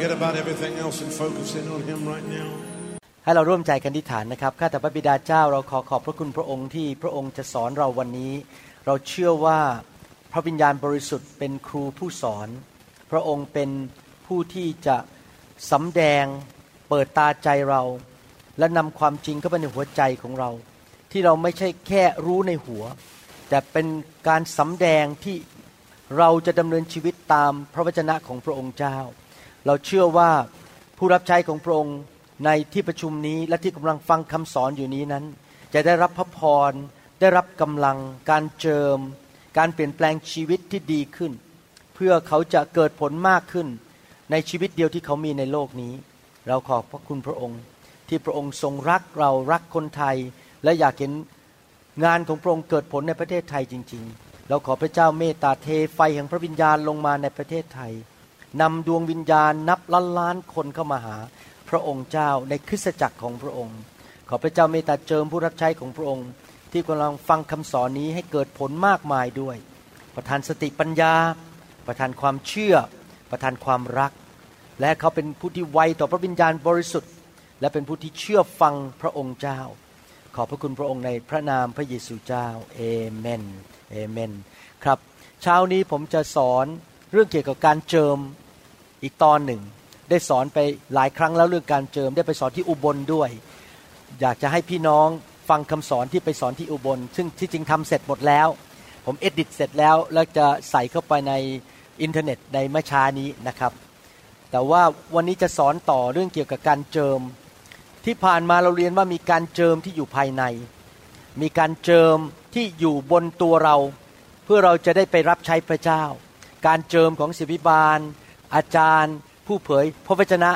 forget about everything else and focus in on Him right now. ให้เราร่วมใจกันที่ฐานนะครับ ข้าแต่พระบิดาเจ้าเราขอขอบพระคุณพระองค์ที่พระองค์จะสอนเราวันนี้ เราเชื่อว่าพระวิญญาณบริสุทธิ์เป็นครูผู้สอน พระองค์เป็นผู้ที่จะสำแดงเปิดตาใจเรา และนำความจริงเข้าไปในหัวใจของเรา ที่เราไม่ใช่แค่รู้ในหัว แต่เป็นการสำแดงที่เราจะดำเนินชีวิตตามพระวจนะของพระองค์เจ้า เราเชื่อว่าผู้รับใช้ของพระองค์ในที่ประชุมนี้และที่กำลังฟังคำสอนอยู่นี้นั้น จะได้รับพระพร ได้รับกำลัง การเจิม การเปลี่ยนแปลงชีวิตที่ดีขึ้น เพื่อเขาจะเกิดผลมากขึ้น ในชีวิตเดียวที่เขามีในโลกนี้ เราขอบพระคุณพระองค์ ที่พระองค์ทรงรักเรารักคนไทย และอยากเห็นงานของพระองค์เกิดผลในประเทศไทยจริง ๆ เราขอพระเจ้าเมตตาเทไฟแห่งพระวิญญาณลงมาในประเทศไทย นำดวงวิญญาณนับล้านล้านคนเข้ามาหา พระองค์เจ้าในคริสตจักรของพระองค์ ขอพระเจ้าเมตตาเจิมผู้รับใช้ของพระองค์ ที่กำลังฟังคำสอนนี้ให้เกิดผลมากมายด้วย ประทานสติปัญญา ประทานความเชื่อ ประทานความรัก และเขาเป็นผู้ที่ไวต่อพระวิญญาณบริสุทธิ์ และเป็นผู้ที่เชื่อฟังพระองค์เจ้า ขอบพระคุณพระองค์ในพระนามพระเยซูเจ้าเอเมนเอเมน ครับเช้านี้ผมจะสอนเรื่องเกี่ยวกับการเจิม อีกตอนหนึ่ง ได้สอนไปหลายครั้งแล้วเรื่องการเจิม ได้ไปสอนที่อุบลด้วย อยากจะให้พี่น้องฟังคำสอนที่ไปสอนที่อุบล ซึ่งที่จริงทำเสร็จหมดแล้ว ผม edit เสร็จแล้วแล้วจะใส่เข้าไปในอินเทอร์เน็ตในเมื่อช้านี้นะครับ แต่ว่าวันนี้จะสอนต่อเรื่องเกี่ยวกับการเจิม ที่ผ่านมาเราเรียนว่ามีการเจิมที่อยู่ภายใน มีการเจิมที่อยู่บนตัวเรา เพื่อเราจะได้ไปรับใช้พระเจ้า การเจิมของศิบิบาล อาจารย์ผู้เผยพระวจนะ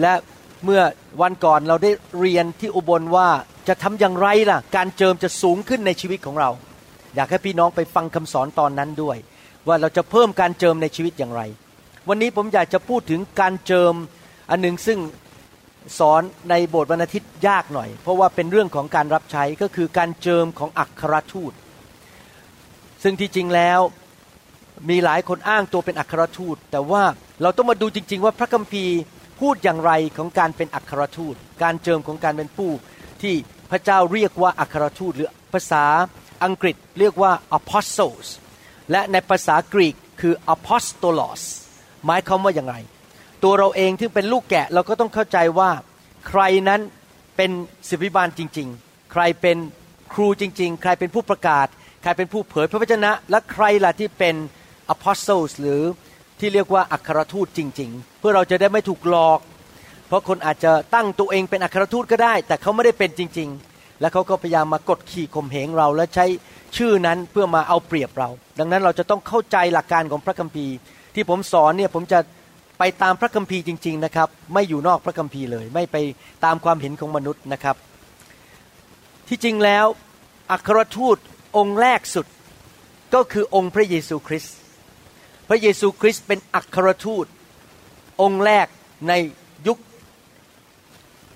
และเมื่อวันก่อนเราได้เรียนที่อุบลว่าจะทำอย่างไรล่ะ การเจิมจะสูงขึ้นในชีวิตของเรา อยากให้พี่น้องไปฟังคำสอนตอนนั้นด้วย ว่าเราจะเพิ่มการเจิมในชีวิตอย่างไร วันนี้ผมอยากจะพูดถึงการเจิมอันหนึ่งซึ่งสอนในโบสถ์วันอาทิตย์ยากหน่อย เพราะว่าเป็นเรื่องของการรับใช้ก็คือการเจิมของอัครทูต ซึ่งที่จริงแล้ว มีหลายคนอ้างตัวเป็นอัครทูต แต่ว่าเราต้องมาดูจริง ๆ ว่าพระคัมภีร์พูดอย่างไรของการเป็นอัครทูต การเจิมของการเป็นผู้ที่พระเจ้าเรียกว่าอัครทูต หรือภาษาอังกฤษเรียกว่า apostles และในภาษากรีกคือ apostolos หมายความว่าอย่างไร ตัวเราเองที่เป็นลูกแกะเราก็ต้องเข้าใจว่า ใครนั้นเป็นศิบิบาลจริง ๆ ใครเป็นครูจริง ๆ ใครเป็นผู้ประกาศ ใครเป็นผู้เผยพระวจนะ และใครล่ะที่เป็น apostles หรือที่เรียกว่าอัครทูตจริง ๆ เพื่อเราจะได้ไม่ถูกหลอก เพราะคนอาจจะตั้งตัวเองเป็นอัครทูตก็ได้ แต่เขาไม่ได้เป็นจริง ๆ และเขาก็พยายามมากดขี่ข่มเหงเรา และใช้ชื่อนั้นเพื่อมาเอาเปรียบเรา ดังนั้นเราจะต้องเข้าใจหลักการของพระคัมภีร์ ที่ผมสอนเนี่ยผมจะไปตามพระคัมภีร์จริง ๆนะครับ ไม่อยู่นอกพระคัมภีร์เลย ไม่ไปตามความเห็นของมนุษย์นะครับ ที่จริงแล้วอัครทูตองค์แรกสุดก็คือองค์พระเยซูคริสต์ พระเยซูคริสต์เป็นอัครทูต องค์แรกในยุค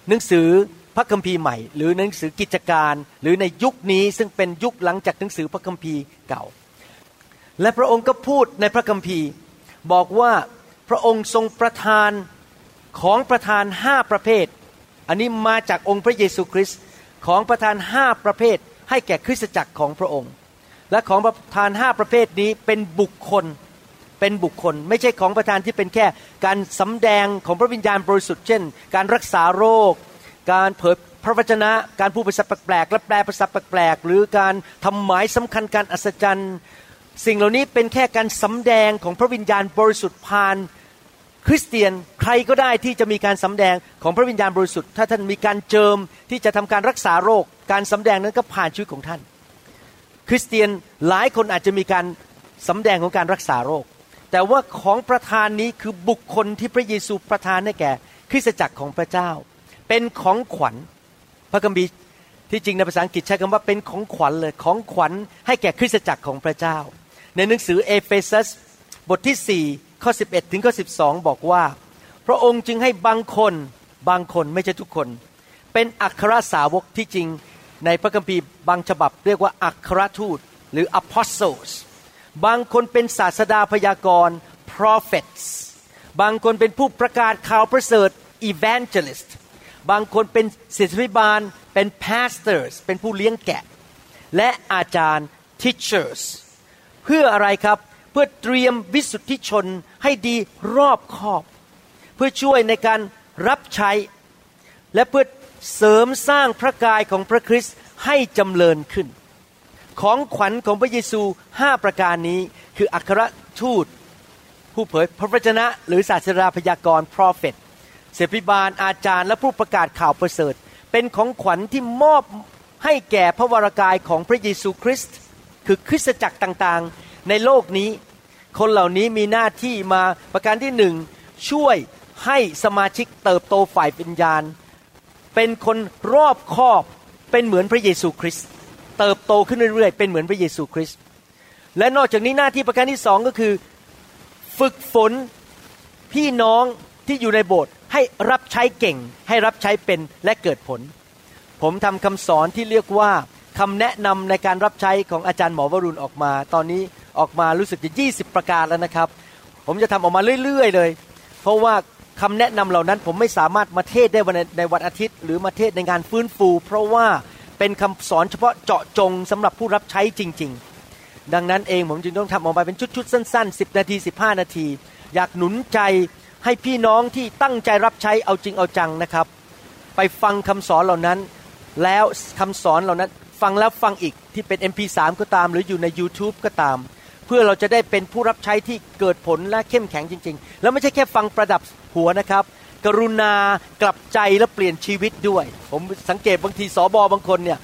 หนังสือพระคัมภีร์ใหม่ หรือหนังสือกิจการ หรือในยุคนี้ซึ่งเป็นยุคหลังจากหนังสือพระคัมภีร์เก่า และพระองค์ก็พูดในพระคัมภีร์ บอกว่าพระองค์ทรงประทานของประทานห้าประเภท อันนี้มาจากองค์พระเยซูคริสต์ของประทานห้าประเภท ให้แก่คริสตจักรของพระองค์ และของประทานห้าประเภทนี้เป็นบุคคล เป็นบุคคล ไม่ใช่ของประทานที่เป็นแค่การสำแดงของพระวิญญาณบริสุทธิ์เช่น การรักษาโรค การเผยพระวจนะ การพูดภาษาแปลกๆและแปลภาษาแปลกๆหรือการทำหมายสำคัญการอัศจรรย์ สิ่งเหล่านี้เป็นแค่การสำแดงของพระวิญญาณบริสุทธิ์ผ่านคริสเตียนใครก็ได้ที่จะมีการสำแดงของพระวิญญาณบริสุทธิ์ ถ้าท่านมีการเจิมที่จะทำการรักษาโรค การสำแดงนั้นก็ผ่านชีวิตของท่าน คริสเตียนหลายคนอาจจะมีการสำแดงของการรักษาโรค แต่ว่าของประธานนี้คือบุคคลที่พระเยซูประทานให้แก่ คริสตจักรของพระเจ้า เป็นของขวัญ พระคัมภีร์ที่จริงในภาษาอังกฤษใช้คำว่าเป็นของขวัญเลยของขวัญให้แก่คริสตจักรของพระเจ้า ในหนังสือเอเฟซัสบทที่ 4 ข้อ 11 ถึงข้อ 12 บอกว่า พระองค์จึงให้บางคนบางคนไม่ใช่ทุกคน เป็นอัครสาวกที่จริงในพระคัมภีร์บางฉบับเรียกว่าอัครทูตหรือ apostles บางคนเป็นศาสดาพยากรณ์ prophets บางคนเป็นผู้ประกาศข่าวประเสริฐ evangelist บางคนเป็นศิษยพิบาลเป็น pastors เป็นผู้เลี้ยงแกะ และอาจารย์ teachers เพื่ออะไรครับเพื่อเตรียมวิสุทธิชนให้ดีรอบคอบ เพื่อช่วยในการรับใช้ และเพื่อเสริมสร้างพระกายของพระคริสต์ให้จำเริญขึ้น ของขวัญของพระเยซูห้าประการนี้ คืออัครทูต ผู้เผยพระวจนะ หรือศาสดาพยากรณ์ prophet เสพิบาลอาจารย์และผู้ประกาศข่าวประเสริฐ เป็นของขวัญที่มอบให้แก่พระวรากายของพระเยซูคริสต์คือคริสตจักรต่างๆ ในโลกนี้ คนเหล่านี้มีหน้าที่มาประการที่หนึ่งช่วยให้สมาชิกเติบโตฝ่ายวิญญาณ เป็นคนรอบคอบเป็นเหมือนพระเยซูคริสต์ เติบโตขึ้นเรื่อยๆ เป็นเหมือนพระเยซูคริสต์และนอกจากนี้หน้าที่ประการที่สองก็คือ ฝึกฝนพี่น้องที่อยู่ในโบสถ์ให้รับใช้เก่ง ให้รับใช้เป็นและเกิดผล ผมทำคำสอนที่เรียกว่าคำแนะนำในการรับใช้ของอาจารย์หมอวรุณออกมา ตอนนี้ออกมารู้สึกจะ 20 ประการแล้วนะครับ ผมจะทำออกมาเรื่อยๆเลย เพราะว่าคำแนะนำเหล่านั้นผมไม่สามารถมาเทศได้ในวันอาทิตย์ หรือมาเทศในงานฟื้นฟู เพราะว่า เป็นคำสอนเฉพาะเจาะจงสำหรับผู้รับใช้จริง ๆ ดังนั้นเองผมจึงต้องทำออกมาเป็นชุดๆสั้น ๆ 10 นาที 15 นาที อยากหนุนใจให้พี่น้องที่ตั้งใจรับใช้เอาจริงเอาจังนะครับ ไปฟังคำสอนเหล่านั้น แล้วคำสอนเหล่านั้นฟังแล้วฟังอีกที่เป็น MP3 ก็ตาม หรืออยู่ใน YouTube ก็ตาม เพื่อเราจะได้เป็นผู้รับใช้ที่เกิดผลและเข้มแข็งจริง ๆ แล้วไม่ใช่แค่ฟังประดับหัวนะครับ กรุณากลับใจและเปลี่ยนชีวิตด้วย ผมสังเกตบางทีสอบอบางคนเนี่ย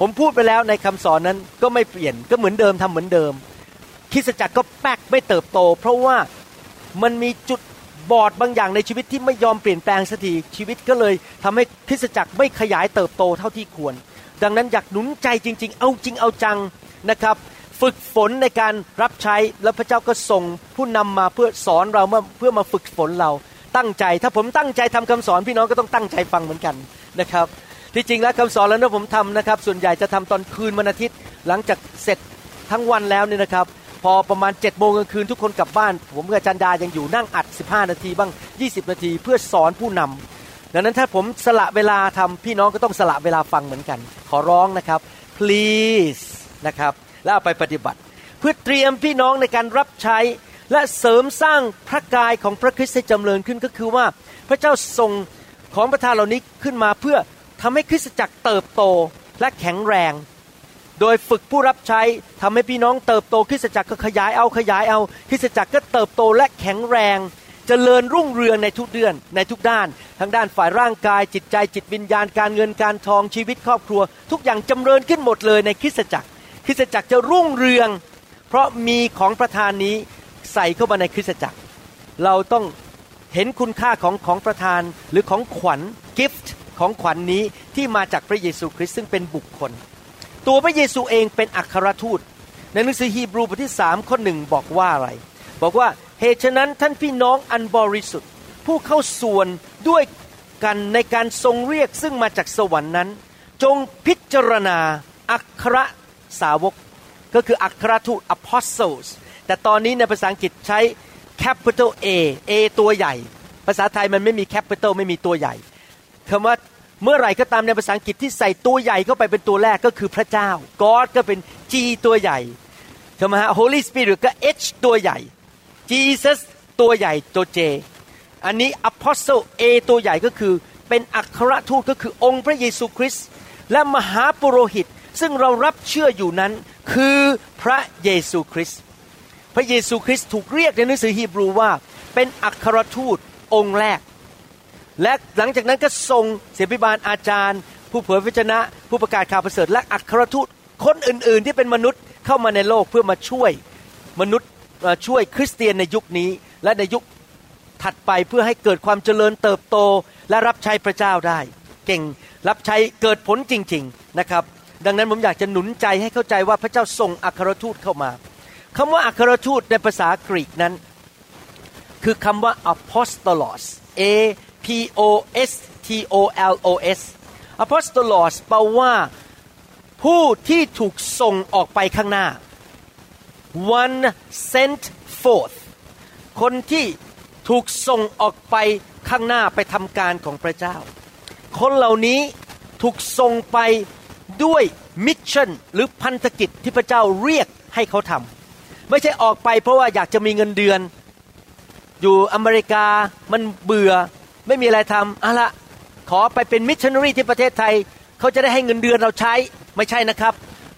ผมพูดไปแล้วในคำสอนนั้นก็ไม่เปลี่ยนก็เหมือนเดิมทำเหมือนเดิมคิสจักรก็แป๊กไม่เติบโต เพราะว่ามันมีจุดบอดบางอย่างในชีวิตที่ไม่ยอมเปลี่ยนแปลงสักทีชีวิตก็เลยทำให้คริสจักรไม่ขยายเติบโตเท่าที่ควร ดังนั้นอยากหนุนใจจริง ๆ เอาจริงเอาจังนะครับ ฝึกฝนในการรับใช้แล้วพระเจ้าก็ส่งผู้นำมาเพื่อสอนเราเพื่อมาฝึกฝนเรา ตั้งใจ ถ้าผมตั้งใจทำคำสอนพี่น้องก็ต้องตั้งใจฟังเหมือนกันนะครับที่จริงแล้วคำสอนแล้วนะผมทำนะครับ ส่วนใหญ่จะทำตอนคืนวันอาทิตย์ หลังจากเสร็จทั้งวันแล้วเนี่ยนะครับ พอประมาณ7จ็ดโมงกลางคืนทุกคนกลับบ้าน ผมกับจันดายังอยู่นั่งอัด 15 นาทีบ้าง 20 นาทีเพื่อสอนผู้นำดังนั้นถ้าผมสละเวลาทำพี่น้องก็ต้องสละเวลาฟังเหมือนกัน ขอร้องนะครับ please นะครับแล้วเอาไปปฏิบัติ เพื่อเตรียมพี่น้องในการรับใช้ และเสริมสร้างพระกายของพระคริสต์ให้จำเริญขึ้นก็คือว่า พระเจ้าทรงของประทานเหล่านี้ขึ้นมาเพื่อทำให้คริสตจักรเติบโตและแข็งแรง โดยฝึกผู้รับใช้ทำให้พี่น้องเติบโตคริสตจักรก็ขยายเอาขยายเอาคริสตจักรก็เติบโตและแข็งแรงจเจริญรุ่งเรืองในทุกเดือนในทุกด้าน ทั้งด้านฝ่ายร่างกาย จิตใจจิตวิญญาณการเงินการทองชีวิตครอบครัว ทุกอย่างจำเริญขึ้นหมดเลยในคริสตจักร คริสตจักรจะรุ่งเรือง เพราะมีของประธานนี้ ใส่เข้ามาในคริสตจักร เราต้องเห็นคุณค่าของของประธานหรือของขวัญกิฟต์ของขวัญนนี้ที่มาจากพระเยซูคริสต์ซึ่งเป็นบุคคล ตัวพระเยซูเองเป็นอัครทูต ในหนังสือฮีบรูบทที่สามข้อหนึ่งบอกว่าอะไร บอกว่าเหตุฉะนั้นท่านพี่น้องอันบริสุทธิ์ ผู้เข้าส่วนด้วยกันในการทรงเรียกซึ่งมาจากสวรรค์นั้น จงพิจารณาอัครสาวก ก็คืออัครทูต apostles แต่ตอนนี้ในภาษาอังกฤษใช้ capital A A ตัวใหญ่ ภาษาไทยมันไม่มี capital ไม่มีตัวใหญ่คำว่าเมื่อไหร่ก็ตามในภาษาอังกฤษที่ใส่ตัวใหญ่เข้าไปเป็นตัวแรกก็คือพระเจ้า God ก็เป็น G ตัวใหญ่ใช่ไหมฮะ Holy Spirit ก็ H ตัวใหญ่ Jesus ตัวใหญ่ตัว J อันนี้ Apostle A ตัวใหญ่ก็คือเป็นอัครทูตก็คือองค์พระเยซูคริสต์และมหาปุโรหิต ซึ่งเรารับเชื่ออยู่นั้นคือพระเยซูคริสต์ พระเยซูคริสต์ถูกเรียกในหนังสือฮีบรูว่า เป็นอัครทูตองค์แรก และหลังจากนั้นก็ทรงเสบิบาลอาจารย์ ผู้เผยพระชนะ ผู้ประกาศข่าวประเสริฐและอัครทูตคนอื่น ๆ ที่เป็นมนุษย์เข้ามาในโลกเพื่อมาช่วยมนุษย์ช่วยคริสเตียนในยุคนี้ และในยุคถัดไปเพื่อให้เกิดความเจริญเติบโตและรับใช้พระเจ้าได้ เก่งรับใช้เกิดผลจริง ๆนะครับ ดังนั้นผมอยากจะหนุนใจให้เข้าใจว่าพระเจ้าส่งอัครทูตเข้ามา คำว่าอัครทูตในภาษากรีกนั้น คือคำว่า apostolos a p o s t o l o s apostolos แปลว่าผู้ที่ถูกส่งออกไปข้างหน้า one sent forth คนที่ถูกส่งออกไปข้างหน้าไปทำการของพระเจ้า คนเหล่านี้ถูกส่งไปด้วยมิชชั่นหรือพันธกิจที่พระเจ้าเรียกให้เขาทำ ไม่ใช่ออกไปเพราะว่าอยากจะมีเงินเดือน อยู่อเมริกามันเบื่อไม่มีอะไรทำอะละขอไปเป็นมิชชันนารีที่ประเทศไทย เขาจะได้ให้เงินเดือนเราใช้ไม่ใช่นะครับ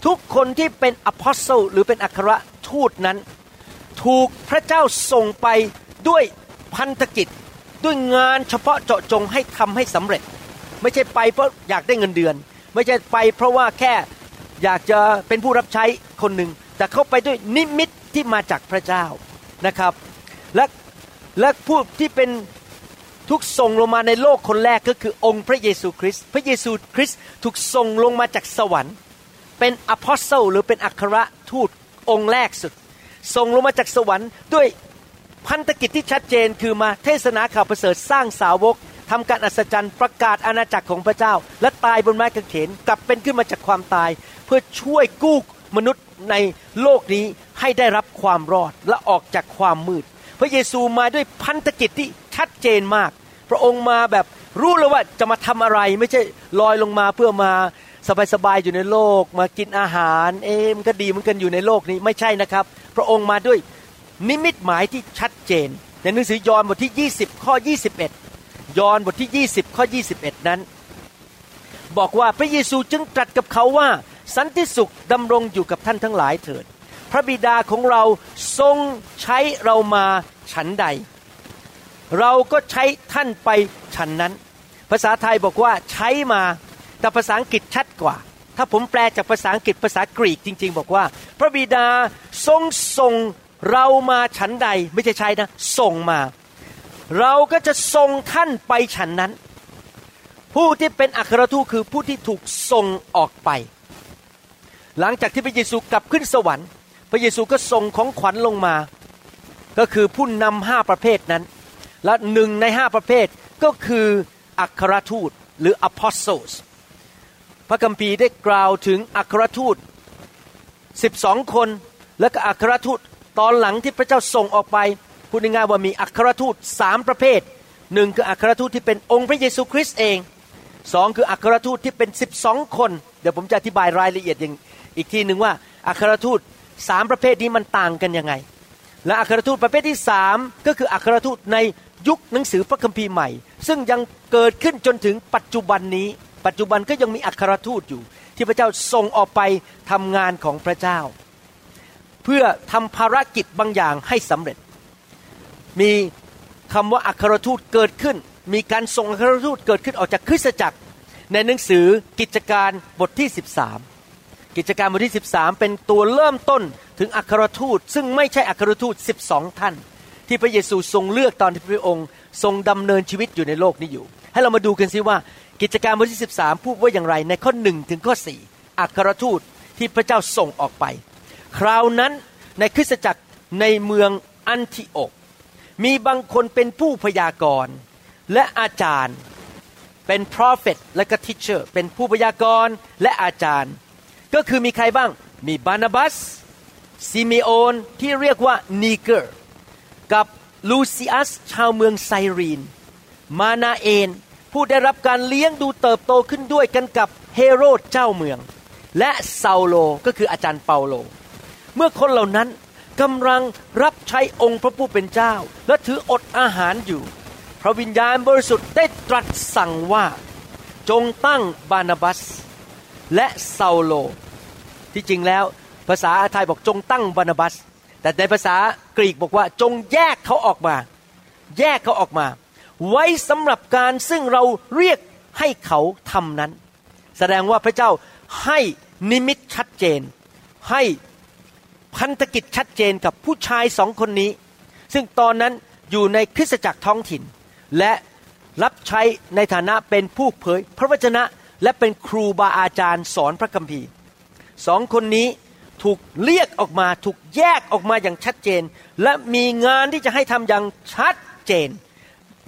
ทุกคนที่เป็นอพอสโซลหรือเป็นอัครทูตนั้น ถูกพระเจ้าส่งไปด้วยพันธกิจ ด้วยงานเฉพาะเจาะจงให้ทำให้สำเร็จ ไม่ใช่ไปเพราะอยากได้เงินเดือน ไม่ใช่ไปเพราะว่าแค่ อยากจะเป็นผู้รับใช้คนหนึ่งแต่เขาไปด้วยนิมิตที่มาจากพระเจ้านะครับ และและผู้ที่เป็นทุกส่งลงมาในโลกคนแรกก็คือองค์พระเยซูคริสต์พระเยซูคริสต์ถูกส่งลงมาจากสวรรค์ เป็นอพอสเซลหรือเป็นอัครทูตองค์แรกสุด ส่งลงมาจากสวรรค์ด้วยพันธกิจที่ชัดเจนคือมาเทศนาข่าวประเสริฐสร้างสาวกทำการอัศจรรย์ประกาศอาณาจักรของพระเจ้า และตายบนไม้กางเขนกลับเป็นขึ้นมาจากความตาย เพื่อช่วยกู้มนุษย์ในโลกนี้ให้ได้รับความรอดและออกจากความมืด พระเยซูมาด้วยพันธกิจที่ชัดเจนมาก พระองค์มาแบบรู้เลยว่าจะมาทำอะไรไม่ใช่ลอยลงมาเพื่อมาสบายๆอยู่ในโลก มากินอาหาร เอ๊มันก็ดีเหมันกันอยู่ในโลกนี้ไม่ใช่นะครับ พระองค์มาด้วยนิมิตหมายที่ชัดเจน ในหนังสือยอห์นบทที่ 20 ข้อ 21 ยอห์นบทที่ 20 ข้อ 21 นั้น บอกว่าพระเยซูจึงตรัสกับเขาว่า สันติสุขดำรงอยู่กับท่านทั้งหลายเถิด พระบิดาของเราทรงใช้เรามาฉันใด เราก็ใช้ท่านไปฉันนั้น ภาษาไทยบอกว่าใช้มา แต่ภาษาอังกฤษชัดกว่า ถ้าผมแปลจากภาษาอังกฤษภาษากรีกจริง ๆ บอกว่า พระบิดาทรงส่งเรามาฉันใด ไม่ใช่ใช้นะส่งมา เราก็จะส่งท่านไปฉันนั้น ผู้ที่เป็นอัครทูตคือผู้ที่ถูกส่งออกไป หลังจากที่พระเยซูกลับขึ้นสวรรค์ พระเยซูก็ส่งของขวัญลงมา ก็คือผู้นำห้าประเภทนั้น และหนึ่งในห้าประเภทก็คืออัครทูตหรือ apostles พระคัมภีร์ได้กล่าวถึงอัครทูต 12 คน และก็อัครทูตตอนหลังที่พระเจ้าส่งออกไปพูดง่ายๆว่ามีอัครทูตสามประเภทหนึ่งคืออัครทูตที่เป็นองค์พระเยซูคริสต์เองสองคืออัครทูตที่เป็นสิบสองคน เดี๋ยวผมจะอธิบายรายละเอียดอย่าง อีกทีหนึ่งว่าอัครทูตสามประเภทนี้มันต่างกันยังไง และอัครทูตประเภทที่สามก็คืออัครทูตในยุคหนังสือพระคัมภีร์ใหม่ ซึ่งยังเกิดขึ้นจนถึงปัจจุบันนี้ ปัจจุบันก็ยังมีอัครทูตอยู่ ที่พระเจ้าส่งออกไปทำงานของพระเจ้า เพื่อทำภารกิจบางอย่างให้สำเร็จ มีคำว่าอัครทูตเกิดขึ้น มีการส่งอัครทูตเกิดขึ้นออกจากคริสตจักร ในหนังสือกิจการบทที่ 13 กิจการบทที่ 13 เป็นตัวเริ่มต้นถึงอัครทูต ซึ่งไม่ใช่อัครทูต 12 ท่าน ที่พระเยซูทรงเลือกตอนที่พระองค์ ทรงดำเนินชีวิตอยู่ในโลกนี้อยู่ ให้เรามาดูกันซิว่ากิจการบทที่ 13 พูดว่าอย่างไรในข้อ1ถึงข้อ 4 อัครทูตที่พระเจ้าส่งออกไป คราวนั้นในคริสตจักรในเมืองอันทิโอก มีบางคนเป็นผู้พยากรณ์และอาจารย์ เป็น prophet และก็ teacher เป็นผู้พยากรณ์และอาจารย์ ก็คือมีใครบ้าง มีบารนาบัสซิเมโอนที่เรียกว่านีเกอร์ กับลูซิอัสชาวเมืองไซรีน มานาเอน ผู้ได้รับการเลี้ยงดูเติบโตขึ้นด้วยกันกับเฮโรดเจ้าเมือง และเซาโลก็คืออาจารย์เปาโล เมื่อคนเหล่านั้นกำลังรับใช้องค์พระผู้เป็นเจ้า และถืออดอาหารอยู่ พระวิญญาณบริสุทธิ์ได้ตรัสสั่งว่า จงตั้งบานาบัส และซาโล ที่จริงแล้วภาษาไทยบอกจงตั้งบานาบัส แต่ในภาษากรีกบอกว่าจงแยกเขาออกมา แยกเขาออกมา ไว้สำหรับการซึ่งเราเรียกให้เขาทำนั้น แสดงว่าพระเจ้าให้นิมิตชัดเจน ให้พันธกิจชัดเจนกับผู้ชายสองคนนี้ ซึ่งตอนนั้นอยู่ในคริสตจักรท้องถิ่น และรับใช้ในฐานะเป็นผู้เผยพระวจนะ และเป็นครูบาอาจารย์สอนพระคัมภีร์สองคนนี้ถูกเรียกออกมาถูกแยกออกมาอย่างชัดเจน และมีงานที่จะให้ทำอย่างชัดเจน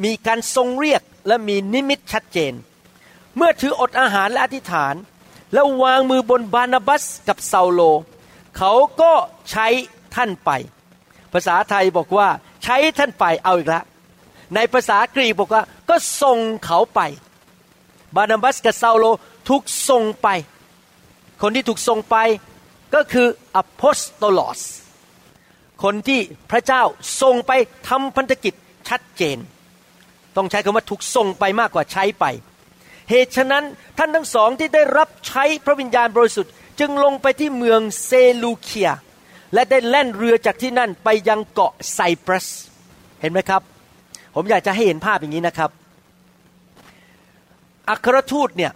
มีการทรงเรียกและมีนิมิตชัดเจน เมื่อถืออดอาหารและอธิษฐาน แล้ววางมือบนบานาบัสกับเซาโล เขาก็ใช้ท่านไป ภาษาไทยบอกว่าใช้ท่านไปเอาอีกแล้วในภาษากรีกบอกว่าก็ส่งเขาไป บานาบัสกับเซาโลถูกส่งไป คนที่ถูกส่งไปก็คืออพอสโตลอส คนที่พระเจ้าส่งไปทำพันธกิจชัดเจน ต้องใช้คำว่าถูกส่งไปมากกว่าใช้ไป เหตุฉะนั้นท่านทั้งสองที่ได้รับใช้พระวิญญาณบริสุทธิ์ จึงลงไปที่เมืองเซลูเคีย และได้แล่นเรือจากที่นั่นไปยังเกาะไซปรัส เห็นไหมครับ ผมอยากจะให้เห็นภาพอย่างนี้นะครับ อัครทูตเนี่ย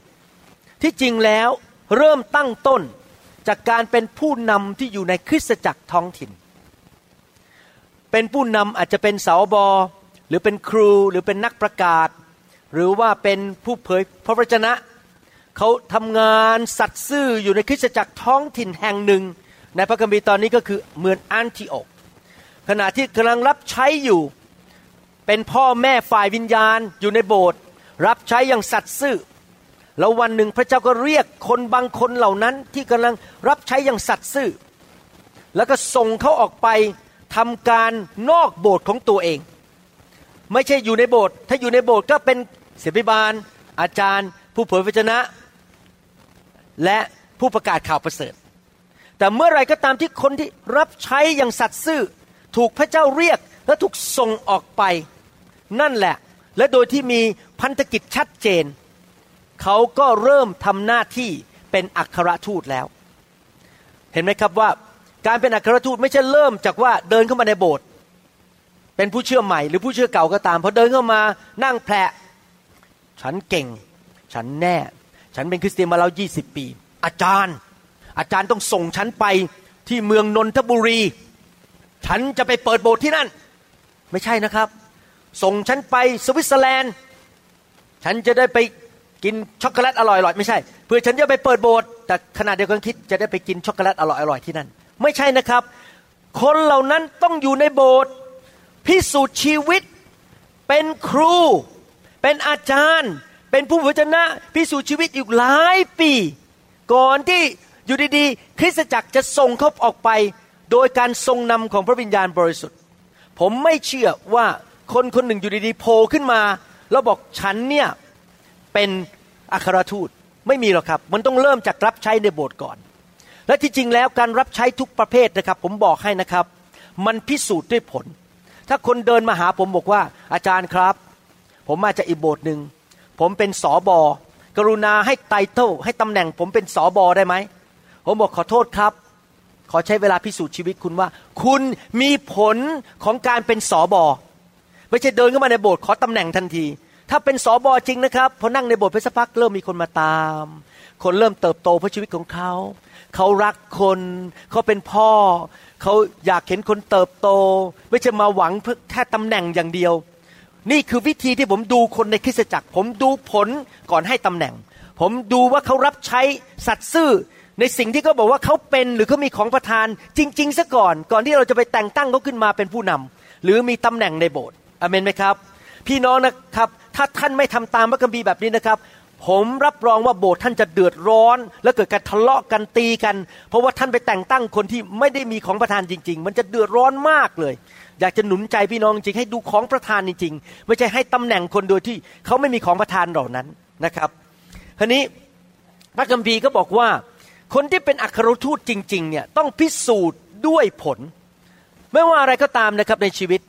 ที่จริงแล้วเริ่มตั้งต้นจากการเป็นผู้นำที่อยู่ในคริสตจักรท้องถิ่น เป็นผู้นำอาจจะเป็นสาวบอหรือเป็นครูหรือเป็นนักประกาศ หรือว่าเป็นผู้เผยพระวจนะ เขาทำงานสัตซ์ซื่ออยู่ในคริสตจักรท้องถิ่นแห่งหนึ่ง ในพระคัมภีร์ตอนนี้ก็คือเมืองอันทิโอกขณะที่กำลังรับใช้อยู่ เป็นพ่อแม่ฝ่ายวิญญาณอยู่ในโบสถ์ รับใช้อย่างสัตซ์ซื่อ แล้ววันหนึ่งพระเจ้าก็เรียกคนบางคนเหล่านั้นที่กำลังรับใช้อย่างสัตย์ซื่อ แล้วก็ส่งเขาออกไปทำการนอกโบสถ์ของตัวเอง ไม่ใช่อยู่ในโบสถ์ถ้าอยู่ในโบสถ์ก็เป็นเสบิบาล อาจารย์ ผู้เผยพระชนะ และผู้ประกาศข่าวประเสริฐ แต่เมื่อไรก็ตามที่คนที่รับใช้อย่างสัตย์ซื่อ ถูกพระเจ้าเรียกและถูกส่งออกไป นั่นแหละ และโดยที่มี พันธกิจชัดเจน เขาก็เริ่มทำหน้าที่เป็นอัครทูตแล้ว เห็นไหมครับว่าการเป็นอัครทูตไม่ใช่เริ่มจากว่าเดินเข้ามาในโบสถ์เป็นผู้เชื่อใหม่ หรือผู้เชื่อเก่าก็ตามพอเดินเข้ามานั่งแผลฉันเก่ง ฉันแน่ ฉันเป็นคริสเตียนมาแล้วยี่สิบปี อาจารย์ อาจารย์ต้องส่งฉันไปที่เมืองนนทบุรี ฉันจะไปเปิดโบสถ์ที่นั่น ไม่ใช่นะครับ ส่งฉันไปสวิตเซอร์แลนด์ ฉันจะได้ไปกินช็อกโกแลตอร่อยๆไม่ใช่ เพื่อฉันจะไปเปิดโบสถ์แต่ขณะเดียวกันคิดจะได้ไปกินช็อกโกแลตอร่อยๆที่นั่น ไม่ใช่นะครับ คนเหล่านั้นต้องอยู่ในโบสถ์พิสูจน์ชีวิต เป็นครู เป็นอาจารย์ เป็นผู้เผยวจนะพิสูจน์ชีวิตอยู่หลายปี ก่อนที่อยู่ดีๆ คริสตจักรจะส่งเขาออกไป โดยการทรงนำของพระวิญญาณบริสุทธิ์ ผมไม่เชื่อว่าคนคนหนึ่งอยู่ดีๆโผล่ขึ้นมา แล้วบอกฉันเนี่ยเป็นอัครทูตไม่มีหรอกครับ มันต้องเริ่มจากรับใช้ในโบสถ์ก่อน และที่จริงแล้วการรับใช้ทุกประเภทนะครับ ผมบอกให้นะครับ มันพิสูจน์ด้วยผล ถ้าคนเดินมาหาผมบอกว่า อาจารย์ครับ ผมมาจากอีโบสถ์หนึ่งผมเป็นสอบอกรุณาให้ไตเติลให้ตำแหน่ง ผมเป็นสอบอได้ไหมผมบอกขอโทษครับ ขอใช้เวลาพิสูจน์ชีวิตคุณว่า คุณมีผลของการเป็นสอบอไม่ใช่เดินเข้ามาในโบสถ์ขอตำแหน่งทันที ถ้าเป็นสอบอจริงนะครับพอนั่งในโบสถ์ไปสักพักเริ่มมีคนมาตาม คนเริ่มเติบโตเพราะชีวิตของเขา เขารักคนเขาเป็นพ่อ เขาอยากเห็นคนเติบโต ไม่ใช่มาหวังเพื่อแค่ตำแหน่งอย่างเดียว นี่คือวิธีที่ผมดูคนในคริสตจักร ผมดูผลก่อนให้ตำแหน่ง ผมดูว่าเขารับใช้สัตซ์ซื่อในสิ่งที่เขาบอกว่าเขาเป็นหรือเขามีของประทานจริง ๆซะก่อน ก่อนที่เราจะไปแต่งตั้งเขาขึ้นมาเป็นผู้นำหรือมีตำแหน่งในโบสถ์อเมนไหมครับ พี่น้องนะครับ ถ้าท่านไม่ทำตามพระคัมภีร์แบบนี้นะครับ ผมรับรองว่าโบสถ์ท่านจะเดือดร้อน และเกิดการทะเลาะกันตีกัน เพราะว่าท่านไปแต่งตั้งคนที่ไม่ได้มีของประทานจริง ๆ มันจะเดือดร้อนมากเลย อยากจะหนุนใจพี่น้องจริงให้ดูของประทานจริง ๆ ไม่ใช่ให้ตำแหน่งคนโดยที่เขาไม่มีของประทานเหล่านั้นนะครับทีนี้พระคัมภีร์ก็บอกว่า คนที่เป็นอัครทูตจริง ๆ เนี่ยต้องพิสูจน์ด้วยผล ไม่ว่าอะไรก็ตามนะครับในชีวิต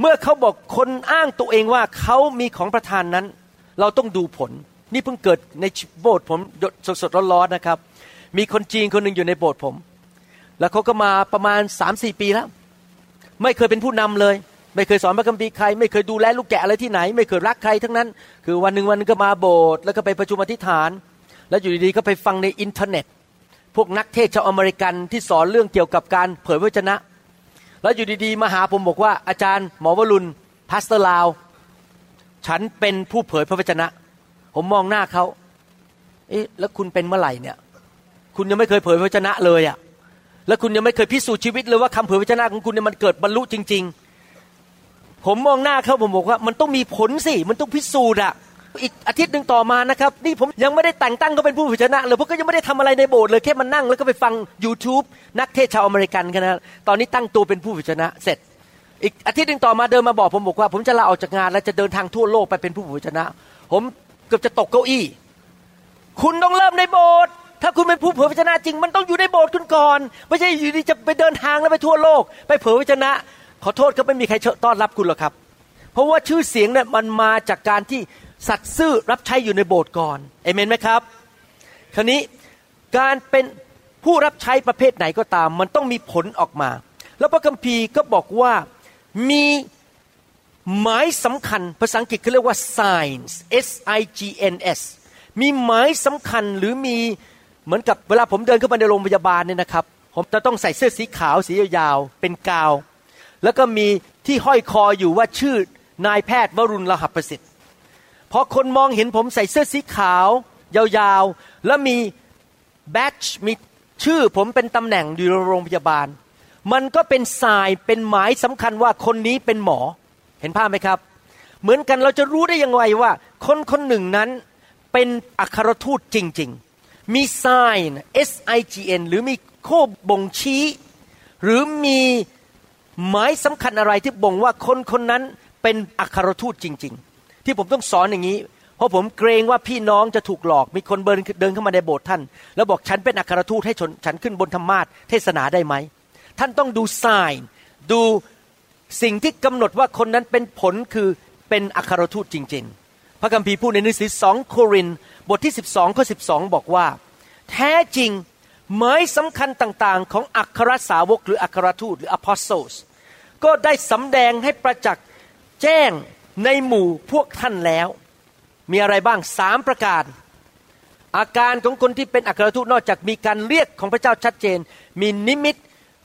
เมื่อเขาบอกคนอ้างตัวเองว่าเขามีของประทานนั้น เราต้องดูผล นี่เพิ่งเกิดในโบสถ์ผมสดๆร้อนๆนะครับ มีคนจีนคนหนึ่งอยู่ในโบสถ์ผม แล้วเขาก็มาประมาณสามสี่ปีแล้ว ไม่เคยเป็นผู้นำเลย ไม่เคยสอนพระคัมภีร์ใคร ไม่เคยดูแลลูกแกะอะไรที่ไหน ไม่เคยรักใครทั้งนั้น คือวันหนึ่งวันนึงก็มาโบสถ์แล้วก็ไปประชุมอธิษฐาน แล้วอยู่ดีๆก็ไปฟังในอินเทอร์เน็ต พวกนักเทศน์ชาวอเมริกันที่สอนเรื่องเกี่ยวกับการเผยพระวจนะ แล้วอยู่ดีๆมาหาผมบอกว่าอาจารย์หมอวรุณ pastor ลาว ฉันเป็นผู้เผยพระวจนะ ผมมองหน้าเขาเอ๊ะแล้วคุณเป็นเมื่อไหร่เนี่ย คุณยังไม่เคยเผยพระวจนะเลยอะ่ะแล้วคุณยังไม่เคยพิสูจน์ชีวิตเลยว่าคำเผยพระวจนะของคุณเนี่ยมันเกิดบรรลุจริง ๆ ผมมองหน้าเขาผมบอกว่า มันต้องมีผลสิมันต้องพิสูจน์อะ อีกอาทิตย์หนึ่งต่อมานะครับ นี่ผมยังไม่ได้แต่งตั้งเขาเป็นผู้เผยพระวจนะเลยพราะก็ยังไม่ได้ทำอะไรในโบสถ์เลยแค่มานั่งแล้วก็ไปฟัง YouTube นักเทศชาวอเมริกันกันนะตอนนี้ตั้งตัวเป็นผู้เผยพระวจนะเสร็จ อีกอาทิตย์หนึ่งต่อมาเดินมาบอกผมบอกว่า ผมจะลาออกจากงานแล้วจะเดินทางทั่วโลกไปเป็นผู้เผยพระวจนะ ผมเกือบจะตกเก้าอี้ คุณต้องเริ่มในโบสถ์ถ้าคุณเป็นผู้เผยพระวจนะจริง มันต้องอยู่ในโบสถ์คุณก่อน ไม่ใช่อยู่ดีจะไปเดินทางแล้วไปทั่วโลก ไปเผยพระวจนะ ขอโทษก็ไม่มีใครต้อนรับคุณหรอกครับ เพราะว่าชื่อเสียงเนี่ยมันมาจากการที่สัตย์ซื่อรับใช้อยู่ในโบสถ์ก่อนเอเมนไหมครับ คราวนี้การเป็นผู้รับใช้ประเภทไหนก็ตาม มันต้องมีผลออกมา แล้วพระคัมภีร์ก็บอกว่ามีหมายสำคัญภาษาอังกฤษเขาเรียกว่า signs s i g n s มีหมายสำคัญหรือมีเหมือนกับเวลาผมเดินเข้าไปในโรงพยาบาลเนี่ยนะครับ ผมจะต้องใส่เสื้อสีขาวสียาวๆเป็นกาว แล้วก็มีที่ห้อยคออยู่ว่าชื่อ นายแพทย์วรุณรหับประสิทธิ์พอคนมองเห็นผมใส่เสื้อสีขาวยาวๆ แล้วมีแบตช์มีชื่อผมเป็นตำแหน่งอยู่โรงพยาบาล มันก็เป็นสายเป็นหมายสำคัญว่าคนนี้เป็นหมอ เห็นภาพไหมครับ เหมือนกันเราจะรู้ได้ยังไงว่า คนคนหนึ่งนั้นเป็นอัครทูตจริง ๆ มี sign S I G N หรือมีโคบ่งชี้ หรือมีหมายสำคัญอะไรที่บ่งว่าคนคนนั้น เป็นอัครทูตจริง ๆ ที่ผมต้องสอนอย่างนี้ เพราะผมเกรงว่าพี่น้องจะถูกหลอก มีคนเดินเดินเข้ามาในโบสถ์ท่าน แล้วบอกฉันเป็นอัครทูตให้ฉันขึ้นบนธรรมาทเทศนาได้ไหม ท่านต้องดู sign ดูสิ่งที่กำหนดว่าคนนั้นเป็นผลคือเป็นอัครทูตจริง ๆ พระคัมภีร์พูดในหนังสือสองโครินบทที่ 12ข้อ12 บอกว่า แท้จริงหมายสำคัญต่างๆ ของอัครสาวกหรืออัครทูตหรือ apostles ก็ได้สำแดงให้ประจักษ์ แจ้งในหมู่พวกท่านแล้ว มีอะไรบ้างสามประการ อาการของคนที่เป็นอัครทูตนอกจากมีการเรียกของพระเจ้าชัดเจน มีนิมิต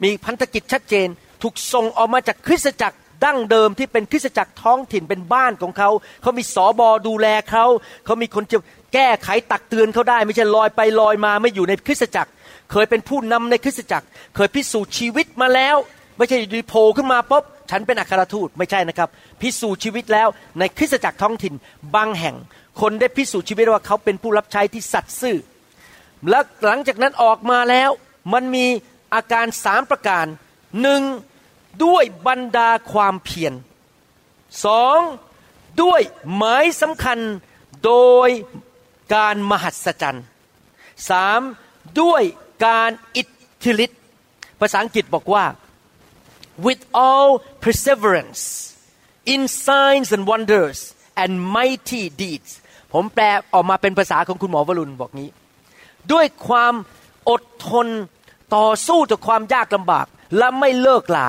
มีพันธกิจชัดเจน ถูกส่งออกมาจากคริสตจักรดั้งเดิมที่เป็นคริสตจักรท้องถิ่นเป็นบ้านของเขา เขามีสอบอดูแลเขา เขามีคนจะแก้ไขตักเตือนเขาได้ ไม่ใช่ลอยไปลอยมาไม่อยู่ในคริสตจักร เคยเป็นผู้นำในคริสตจักร เคยพิสูจน์ชีวิตมาแล้ว ไม่ใช่ดีโผล่ขึ้นมาปุ๊บ ฉันเป็นอัครทูตไม่ใช่นะครับ พิสูจน์ชีวิตแล้วในคริสตจักรท้องถิ่นบางแห่ง คนได้พิสูจน์ชีวิตว่าเขาเป็นผู้รับใช้ที่สัตย์ซื่อ แล้วหลังจากนั้นออกมาแล้วมันมีอาการสามประการหนึ่งด้วยบรรดาความเพียรสองด้วยหมายสำคัญโดยการมหัศจรรย์สามด้วยการอิทธิฤทธิ์ภาษาอังกฤษบอกว่า with all perseverance in signs and wonders and mighty deeds ผมแปลออกมาเป็นภาษาของคุณหมอวรุณบอกงี้ ด้วยความอดทนต่อสู้กับความยากลำบาก และไม่เลิกลา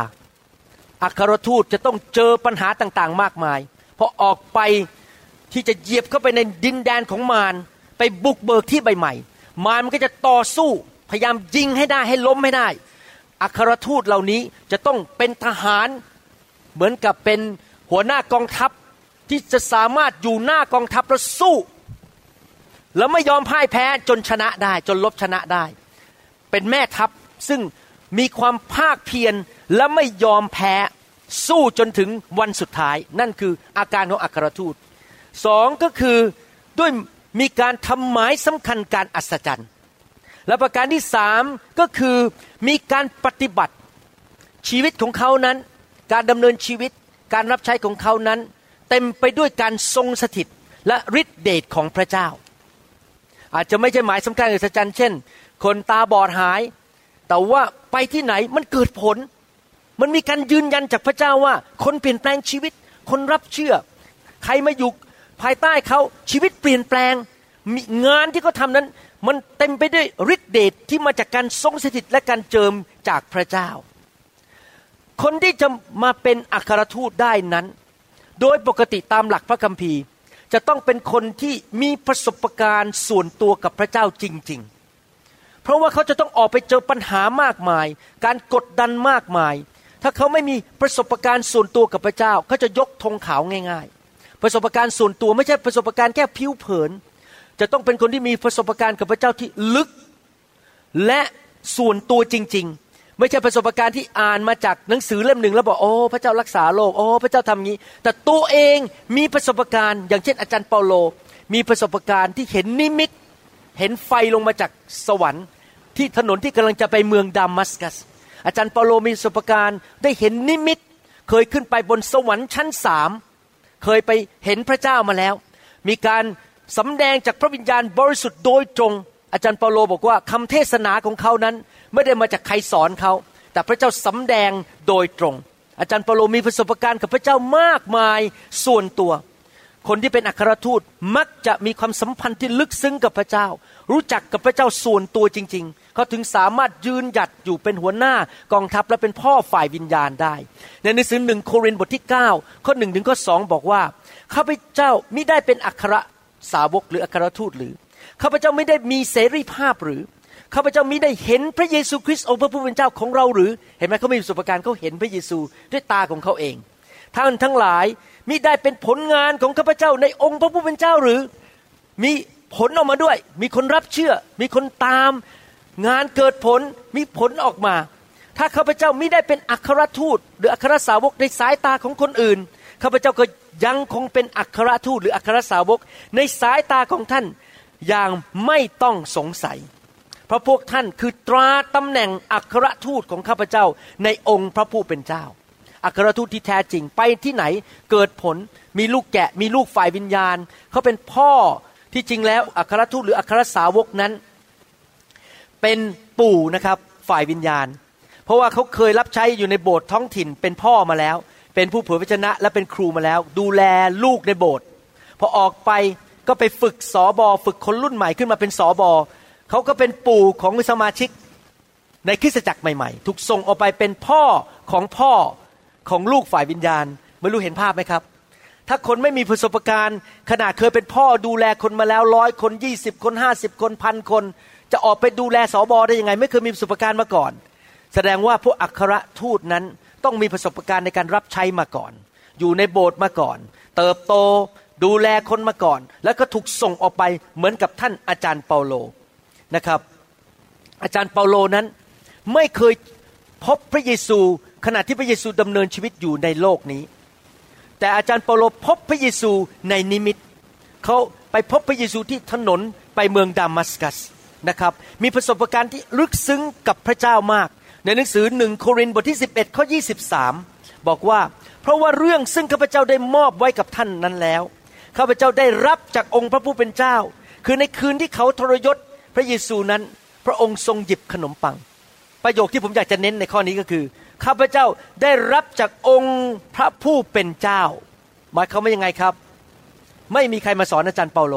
อัครทูตจะต้องเจอปัญหาต่างๆ มากมายพอออกไปที่จะเหยียบเข้าไปในดินแดนของมารไปบุกเบิกที่ใบใหม่มารมันก็จะต่อสู้พยายามยิงให้ได้ให้ล้มให้ได้ อัครทูตเหล่านี้จะต้องเป็นทหารเหมือนกับเป็นหัวหน้ากองทัพที่จะสามารถอยู่หน้ากองทัพแล้วสู้ แล้วไม่ยอมพ่ายแพ้จนชนะได้จนลบชนะได้ เป็นแม่ทัพซึ่งมีความภาคเพียรและไม่ยอมแพ้สู้จนถึงวันสุดท้าย นั่นคืออาการของอัครทูตสองก็คือด้วยมีการทำหมายสำคัญการอัศจรรย์ และประการที่สามก็คือมีการปฏิบัติชีวิตของเขานั้น การดำเนินชีวิตการรับใช้ของเขานั้น เต็มไปด้วยการทรงสถิตและฤทธิเดชของพระเจ้า อาจจะไม่ใช่หมายสำคัญอัศจรรย์เช่น คนตาบอดหาย แต่ว่าไปที่ไหนมันเกิดผล มันมีการยืนยันจากพระเจ้าว่า คนเปลี่ยนแปลงชีวิต คนรับเชื่อ ใครมาอยู่ภายใต้เขาชีวิตเปลี่ยนแปลงมีงานที่เขาทานั้น มันเต็มไปด้วยฤทธิเดชที่มาจากการทรงสถิตและการเจิมจากพระเจ้า คนที่จะมาเป็นอัครทูตได้นั้น โดยปกติตามหลักพระคัมภีร์ จะต้องเป็นคนที่มีประสบการณ์ส่วนตัวกับพระเจ้าจริง ๆ เพราะว่าเขาจะต้องออกไปเจอปัญหามากมาย การกดดันมากมาย ถ้าเขาไม่มีประสบการณ์ส่วนตัวกับพระเจ้าเขาจะยกธงขาวง่าย ๆ ประสบการณ์ส่วนตัวไม่ใช่ประสบการณ์แค่ผิวเผิน จะต้องเป็นคนที่มีประสบการณ์กับพระเจ้าที่ลึก และส่วนตัวจริง ๆ ไม่ใช่ประสบการณ์ที่อ่านมาจากหนังสือเล่มหนึ่งแล้วบอกโอ้พระเจ้ารักษาโลกโอ้พระเจ้าทำงี้ แต่ตัวเองมีประสบการณ์ อย่างเช่นอาจารย์เปาโล มีประสบการณ์ที่เห็นนิมิต เห็นไฟลงมาจากสวรรค์ ที่ถนนที่กำลังจะไปเมืองดามัสกัส อาจารย์เปาโลมีประสบการณ์ได้เห็นนิมิต เคยขึ้นไปบนสวรรค์ชั้นสามเคยไปเห็นพระเจ้ามาแล้ว มีการ สำแดงจากพระวิญญาณบริสุทธิ์โดยตรง อาจารย์เปาโลบอกว่าคำเทศนาของเขานั้น ไม่ได้มาจากใครสอนเขา แต่พระเจ้าสำแดงโดยตรง อาจารย์เปาโลมีประสบการณ์กับพระเจ้ามากมายส่วนตัว คนที่เป็นอัครทูตมักจะมีความสัมพันธ์ที่ลึกซึ้งกับพระเจ้า รู้จักกับพระเจ้าส่วนตัวจริง ๆ เขาถึงสามารถยืนหยัดอยู่เป็นหัวหน้ากองทัพและเป็นพ่อฝ่ายวิญญาณได้ ในหนังสือหนึ่งโครินธ์บทที่ 9 ข้อหนึ่งถึงข้อสองบอกว่าข้าพเจ้ามิได้เป็นอัคร สาวกหรืออัครทูตหรือข้าพเจ้าไม่ได้มีเสรีภาพหรือข้าพเจ้ามิได้เห็นพระเยซูคริสต์องค์พระผู้เป็นเจ้าของเราหรือ เห็นไหมเขามีประสบการณ์เขาเห็นพระเยซูด้วยตาของเขาเอง ท่านทั้งหลายมิได้เป็นผลงานของข้าพเจ้าในองค์พระผู้เป็นเจ้าหรือ มีผลออกมาด้วย มีคนรับเชื่อ มีคนตาม งานเกิดผลมีผลออกมา ถ้าข้าพเจ้ามิได้เป็นอัครทูต หรืออัครสาวกในสายตาของคนอื่นข้าพเจ้าก็ ยังคงเป็นอัครทูตหรืออัครสาวก ในสายตาของท่านอย่างไม่ต้องสงสัย เพราะพวกท่านคือตราตำแหน่งอัครทูตของข้าพเจ้าในองค์พระผู้เป็นเจ้า อัครทูตที่แท้จริงไปที่ไหนเกิดผลมีลูกแกะมีลูกฝ่ายวิญญาณ เขาเป็นพ่อที่จริงแล้วอัครทูตหรืออัครสาวกนั้น เป็นปู่นะครับฝ่ายวิญญาณ เพราะว่าเขาเคยรับใช้อยู่ในโบสถ์ท้องถิ่นเป็นพ่อมาแล้ว เป็นผู้เผยพระชนะและเป็นครูมาแล้ว ดูแลลูกในโบสถ์พอออกไปก็ไปฝึกสอบอฝึกคนรุ่นใหม่ขึ้นมาเป็นสอบอเขาก็เป็นปู่ของสมาชิกในคริสตจักรใหม่ๆ ถูกส่งออกไปเป็นพ่อของพ่อของลูกฝ่ายวิญญาณ ไม่รู้เห็นภาพไหมครับ ถ้าคนไม่มีประสบการณ์ ขนาดเคยเป็นพ่อดูแลคนมาแล้วร้อยคนยี่สิบคนห้าสิบคนพันคน จะออกไปดูแลสอบอได้ยังไง ไม่เคยมีประสบการณ์มาก่อน แสดงว่าพวกอัครทูตนั้น ต้องมีประสบการณ์ในการรับใช้มาก่อน อยู่ในโบสถ์มาก่อน เติบโตดูแลคนมาก่อน แล้วก็ถูกส่งออกไปเหมือนกับท่านอาจารย์เปาโลนะครับ อาจารย์เปาโลนั้นไม่เคยพบพระเยซูขณะที่พระเยซูดำเนินชีวิตอยู่ในโลกนี้ แต่อาจารย์เปาโลพบพระเยซูในนิมิตเขาไปพบพระเยซูที่ถนนไปเมืองดามัสกัสนะครับ มีประสบการณ์ที่ลึกซึ้งกับพระเจ้ามาก ในหนังสือหนึ่งโครินธ์บทที่ 11ข้อ23 บอกว่า เพราะว่าเรื่องซึ่งข้าพเจ้าได้มอบไว้กับท่านนั้นแล้วข้าพเจ้าได้รับจากองค์พระผู้เป็นเจ้า คือในคืนที่เขาทรยศพระเยซูนั้น พระองค์ทรงหยิบขนมปัง ประโยคที่ผมอยากจะเน้นในข้อนี้ก็คือข้าพเจ้าได้รับจากองค์พระผู้เป็นเจ้าหมายความว่ายังไงครับ ไม่มีใครมาสอนอาจารย์เปาโล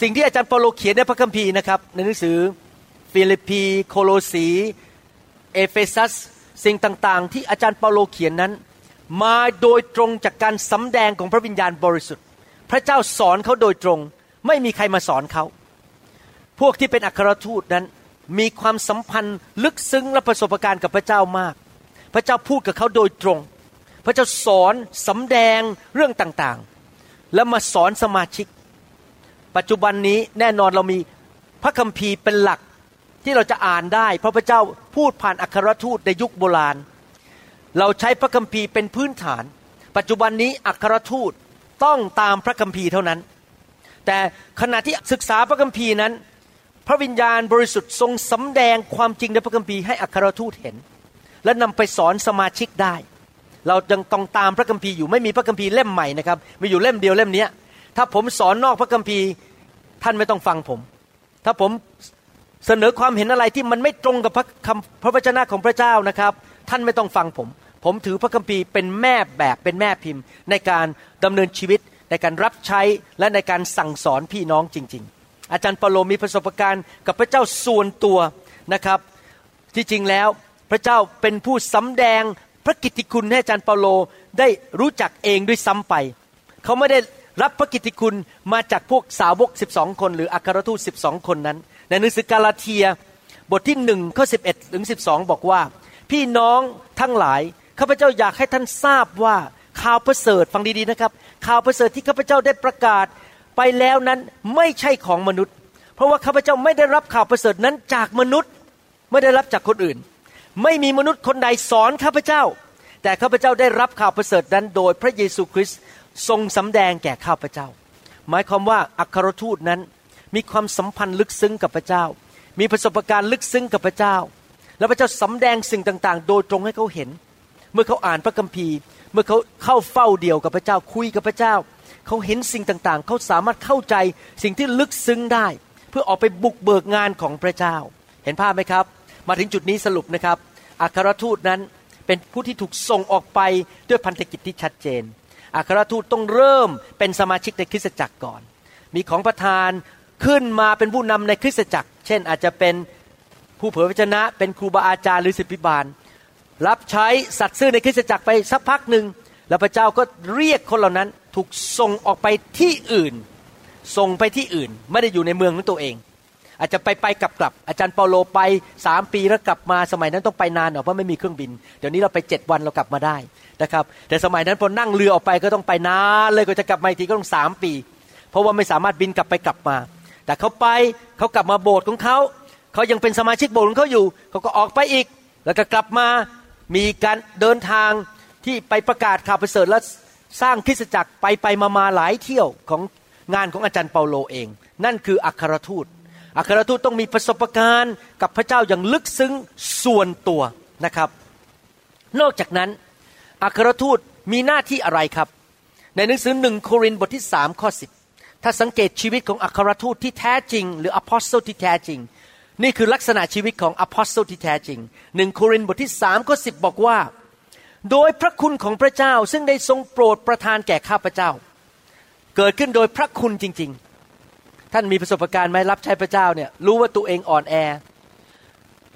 สิ่งที่อาจารย์เปาโลเขียนในพระคัมภีร์นะครับ ในหนังสือ ฟิลิปปีโคโลสี เอเฟซัสสิ่งต่างๆ ที่อาจารย์เปาโลเขียนนั้น มาโดยตรงจากการสำแดงของพระวิญญาณบริสุทธิ์ พระเจ้าสอนเขาโดยตรง ไม่มีใครมาสอนเขา พวกที่เป็นอัครทูตนั้น มีความสัมพันธ์ลึกซึ้งและประสบการณ์กับพระเจ้ามาก พระเจ้าพูดกับเขาโดยตรง พระเจ้าสอนสำแดงเรื่องต่างๆ แล้วมาสอนสมาชิก ปัจจุบันนี้แน่นอนเรามีพระคัมภีร์เป็นหลัก ที่เราจะอ่านได้เพราะพระเจ้าพูดผ่านอัครทูตในยุคโบราณ เราใช้พระคัมภีร์เป็นพื้นฐาน ปัจจุบันนี้อัครทูตต้องตามพระคัมภีร์เท่านั้น แต่ขณะที่ศึกษาพระคัมภีร์นั้น พระวิญญาณบริสุทธิ์ทรงสำแดงความจริงในพระคัมภีร์ให้อัครทูตเห็น และนำไปสอนสมาชิกได้ เรายังต้องตามพระคัมภีร์อยู่ไม่มีพระคัมภีร์เล่มใหม่นะครับมีอยู่เล่มเดียวเล่มนี้ถ้าผมสอนนอกพระคัมภีร์ท่านไม่ต้องฟังผม ถ้าผม เสนอความเห็นอะไรที่มันไม่ตรงกับพระคำพระวจนะของพระเจ้านะครับ ท่านไม่ต้องฟังผม ผมถือพระคัมภีร์เป็นแม่แบบเป็นแม่พิมพ์ ในการดำเนินชีวิต ในการรับใช้และในการสั่งสอนพี่น้องจริง ๆ อาจารย์เปาโลมีประสบการณ์กับพระเจ้าส่วนตัวนะครับ ที่จริงแล้วพระเจ้าเป็นผู้สำแดงพระกิตติคุณให้อาจารย์เปาโลได้รู้จักเองด้วยซ้ำไป เขาไม่ได้รับพระกิตติคุณมาจากพวกสาวก 12 คน หรืออัครทูต 12 คนนั้น ในหนังสือกาลาเทียบทที่หนึ่งข้อ11ถึง12บอกว่า พี่น้องทั้งหลายข้าพเจ้าอยากให้ท่านทราบว่าข่าวประเสริฐฟังดีๆนะครับ ข่าวประเสริฐที่ข้าพเจ้าได้ประกาศไปแล้วนั้นไม่ใช่ของมนุษย์ เพราะว่าข้าพเจ้าไม่ได้รับข่าวประเสริฐนั้นจากมนุษย์ไม่ได้รับจากคนอื่น ไม่มีมนุษย์คนใดสอนข้าพเจ้า แต่ข้าพเจ้าได้รับข่าวประเสริฐนั้น โดยพระเยซูคริสต์ทรงสำแดงแก่ข้าพเจ้า หมายความว่าอัครทูตนั้น มีความสัมพันธ์ลึกซึ้งกับพระเจ้า มีประสบการณ์ลึกซึ้งกับพระเจ้า แล้วพระเจ้าสำแดงสิ่งต่าง ๆ โดยตรงให้เขาเห็น เมื่อเขาอ่านพระคัมภีร์ เมื่อเขาเข้าเฝ้าเดียวกับพระเจ้าคุยกับพระเจ้า เขาเห็นสิ่งต่าง ๆ เขาสามารถเข้าใจสิ่งที่ลึกซึ้งได้ เพื่อออกไปบุกเบิกงานของพระเจ้า เห็นภาพไหมครับ มาถึงจุดนี้สรุปนะครับอัครทูตนั้นเป็นผู้ที่ถูกส่งออกไปด้วยพันธกิจที่ชัดเจนอัครทูตต้องเริ่มเป็นสมาชิกในคริสตจักรก่อน มีของประธาน ขึ้นมาเป็นผู้นำในคริสตจักร เช่นอาจจะเป็นผู้เผยพระชนะ เป็นครูบาอาจารย์หรือศิษย์พิบาล รับใช้สัตว์ซื่อในคริสตจักรไปสักพักหนึ่งแล้วพระเจ้าก็เรียกคนเหล่านั้นถูกส่งออกไปที่อื่น ส่งไปที่อื่น ไม่ได้อยู่ในเมืองของตัวเอง อาจจะไปไปกลับกลับ อาจารย์เปาโลไปสามปีแล้วกลับมาสมัยนั้นต้องไปนานหน่อยเพราะไม่มีเครื่องบิน เดี๋ยวนี้เราไปเจ็ดวันเรากลับมาได้นะครับ แต่สมัยนั้นพอนั่งเรือออกไปก็ต้องไปนานเลยก็จะกลับมาอีกทีก็ต้องสามปี เพราะว่าไม่สามารถบินกลับไปกลับมา แต่เขาไปเขากลับมาโบสถ์ของเขาเขายังเป็นสมาชิกโบสถ์ของเขาอยู่ เขาก็ออกไปอีก แล้วก็กลับมามีการเดินทางที่ไปประกาศข่าวประเสริฐและสร้างคริสตจักรไปไปมามาหลายเที่ยวของงานของอาจารย์เปาโลเอง นั่นคืออัครทูต อัครทูตต้องมีประสบการณ์กับพระเจ้าอย่างลึกซึ้งส่วนตัวนะครับ นอกจากนั้นอัครทูตมีหน้าที่อะไรครับ ในหนังสือหนึ่งโครินธ์บทที่สามข้อสิบ ถ้าสังเกตชีวิตของอัครทูตที่แท้จริง หรืออพอสโตที่แท้จริง นี่คือลักษณะชีวิตของอพอสโตที่แท้จริงหนึ่งโครินธ์บทที่สามข้อสิบบอกว่า โดยพระคุณของพระเจ้าซึ่งได้ทรงโปรดประทานแก่ข้าพเจ้า เกิดขึ้นโดยพระคุณจริง ๆ ท่านมีประสบการณ์ไหมรับใช้พระเจ้าเนี่ยรู้ว่าตัวเองอ่อนแอ